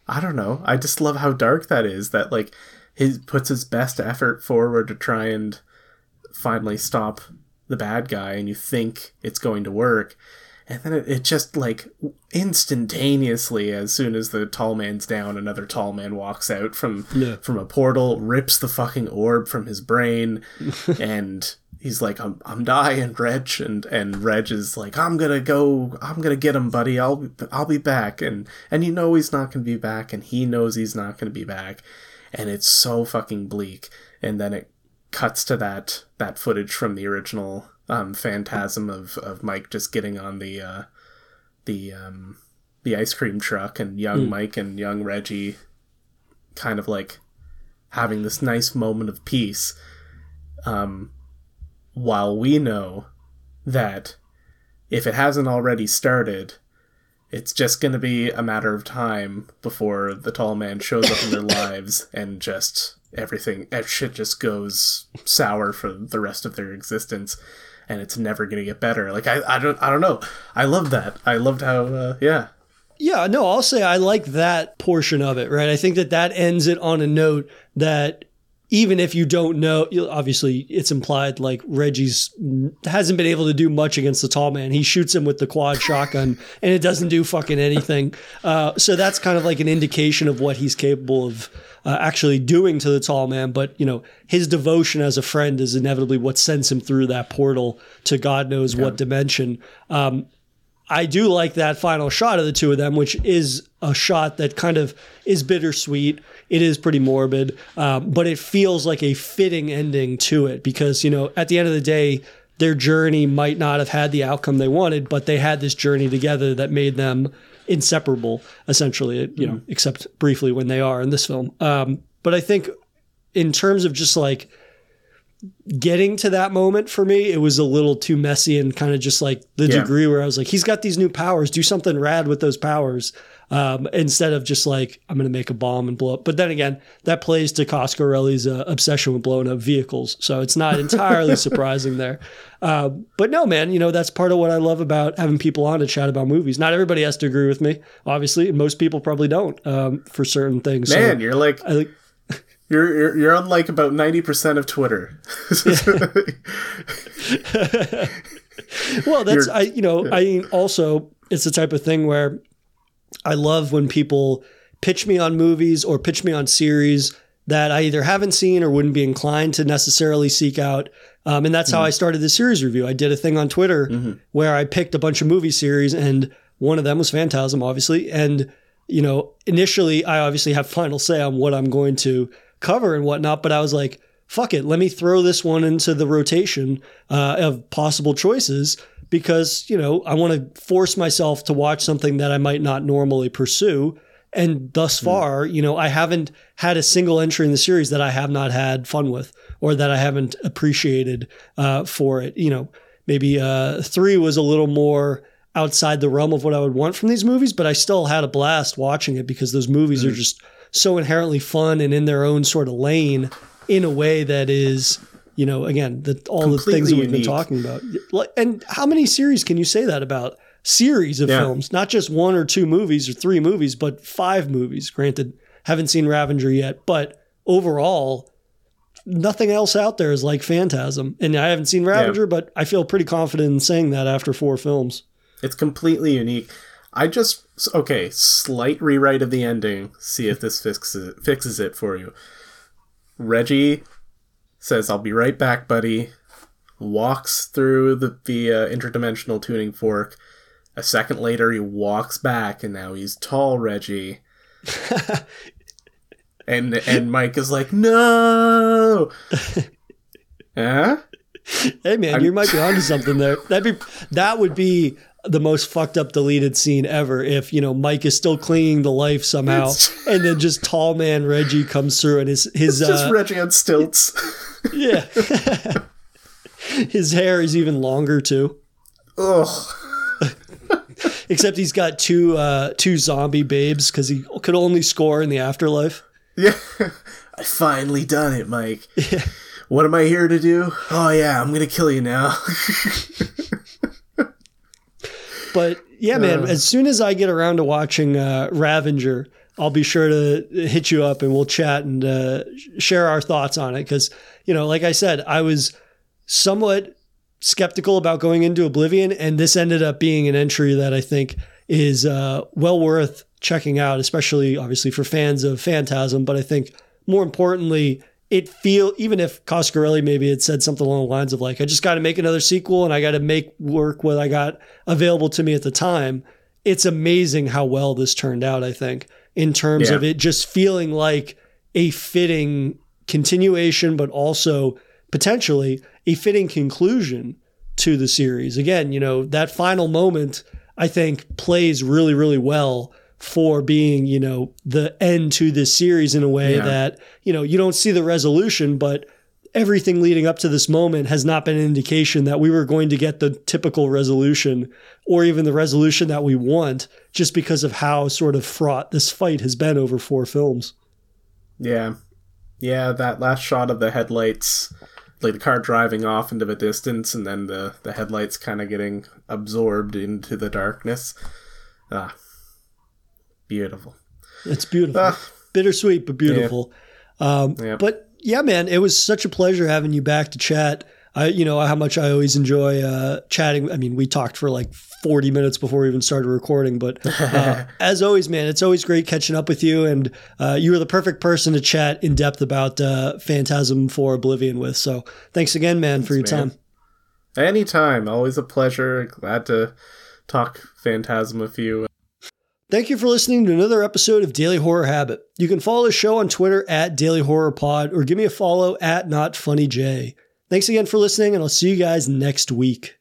I don't know. I just love how dark that is. That like he puts his best effort forward to try and finally stop the bad guy, and you think it's going to work, and then it, it just like instantaneously, as soon as the tall man's down, another tall man walks out from Yeah. from a portal, rips the fucking orb from his brain, and he's like, "I'm I'm dying, Reg," and and Reg is like, "I'm gonna go, I'm gonna get him, buddy. I'll be, I'll be back," and and you know he's not gonna be back, and he knows he's not gonna be back, and it's so fucking bleak, and then it cuts to that that footage from the original um, phantasm of of Mike just getting on the uh, the um, the ice cream truck and young Mike and young Reggie kind of like having this nice moment of peace. Um, while we know that if it hasn't already started it's just going to be a matter of time before the tall man shows up in their lives and just everything eh, shit just goes sour for the rest of their existence and it's never going to get better. Like I, I don't i don't know. I love that. I loved how uh, yeah. Yeah, no, I'll say I like that portion of it, right? I think that that ends it on a note that even if you don't know, obviously it's implied like Reggie's hasn't been able to do much against the tall man. He shoots him with the quad shotgun and it doesn't do fucking anything. Uh, so that's kind of like an indication of what he's capable of uh, actually doing to the tall man. But, you know, his devotion as a friend is inevitably what sends him through that portal to God knows what dimension. Um, I do like that final shot of the two of them, which is a shot that kind of is bittersweet. It is pretty morbid, um, but it feels like a fitting ending to it because, you know, at the end of the day, their journey might not have had the outcome they wanted, but they had this journey together that made them inseparable, essentially, you know, except briefly when they are in this film. Um, but I think in terms of just like, getting to that moment for me, it was a little too messy and kind of just like the Yeah. degree where I was like, he's got these new powers, do something rad with those powers. Um, instead of just like, I'm going to make a bomb and blow up. But then again, that plays to Coscarelli's uh, obsession with blowing up vehicles. So it's not entirely surprising there. Uh, but no, man, you know, that's part of what I love about having people on to chat about movies. Not everybody has to agree with me, obviously. Most people probably don't um, for certain things. So Man, you're like I think you're you're, you're on like about ninety percent of Twitter. Well, that's You're- I you know I mean also it's the type of thing where I love when people pitch me on movies or pitch me on series that I either haven't seen or wouldn't be inclined to necessarily seek out. Um, and that's how I started the series review. I did a thing on Twitter where I picked a bunch of movie series, and one of them was Phantasm, obviously. And you know, initially, I obviously have final say on what I'm going to cover and whatnot, but I was like, fuck it, let me throw this one into the rotation uh, of possible choices because, you know, I want to force myself to watch something that I might not normally pursue. And thus far, you know, I haven't had a single entry in the series that I have not had fun with or that I haven't appreciated uh, for it. You know, maybe uh, three was a little more outside the realm of what I would want from these movies, but I still had a blast watching it because those movies are just so inherently fun and in their own sort of lane in a way that is, you know, again, the, all the things that we've been talking about. And how many series can you say that about? Series of Yeah. films, not just one or two movies or three movies, but five movies. Granted, haven't seen Ravager yet, but overall, nothing else out there is like Phantasm. And I haven't seen Ravager, but I feel pretty confident in saying that after four films. It's completely unique. I just okay, slight rewrite of the ending. See if this fixes it, fixes it for you. Reggie says, "I'll be right back, buddy." Walks through the the uh, interdimensional tuning fork. A second later, he walks back, and now he's tall Reggie. and and Mike is like, "No." huh? Hey man, you might be onto something there. That'd be that would be the most fucked up deleted scene ever if you know Mike is still clinging to life somehow, It's- and then just tall man Reggie comes through and his his just uh, Reggie on stilts. yeah his hair is even longer too. Ugh. Except he's got two uh, two zombie babes because he could only score in the afterlife. Yeah. I finally done it, Mike. What am I here to do? Oh yeah, I'm gonna kill you now. But yeah, man, Uh. as soon as I get around to watching uh, Ravager, I'll be sure to hit you up and we'll chat and uh, share our thoughts on it. Because, you know, like I said, I was somewhat skeptical about going into Oblivion, and this ended up being an entry that I think is uh, well worth checking out, especially obviously for fans of Phantasm. But I think more importantly, it feel even if Coscarelli maybe had said something along the lines of like, I just got to make another sequel and I got to make work what I got available to me at the time. It's amazing how well this turned out. I think in terms Yeah. of it just feeling like a fitting continuation, but also potentially a fitting conclusion to the series. Again, you know, that final moment I think plays really, really well for being, you know, the end to this series in a way Yeah. that, you know, you don't see the resolution, but everything leading up to this moment has not been an indication that we were going to get the typical resolution or even the resolution that we want just because of how sort of fraught this fight has been over four films. yeah. Yeah, that last shot of the headlights, like the car driving off into the distance and then the, the headlights kind of getting absorbed into the darkness. Ah. Beautiful. It's beautiful. Ah. Bittersweet, but beautiful. Um, Yep. But yeah, man, it was such a pleasure having you back to chat. I, you know, how much I always enjoy uh, chatting. I mean, we talked for like 40 minutes before we even started recording, but uh, as always, man, it's always great catching up with you. And uh, you are the perfect person to chat in depth about uh, Phantasm IV Oblivion with. So thanks again, man, for your man. time. Anytime. Always a pleasure. Glad to talk Phantasm with you. Thank you for listening to another episode of Daily Horror Habit. You can follow the show on Twitter at Daily Horror Pod or give me a follow at Not Funny J. Thanks again for listening, and I'll see you guys next week.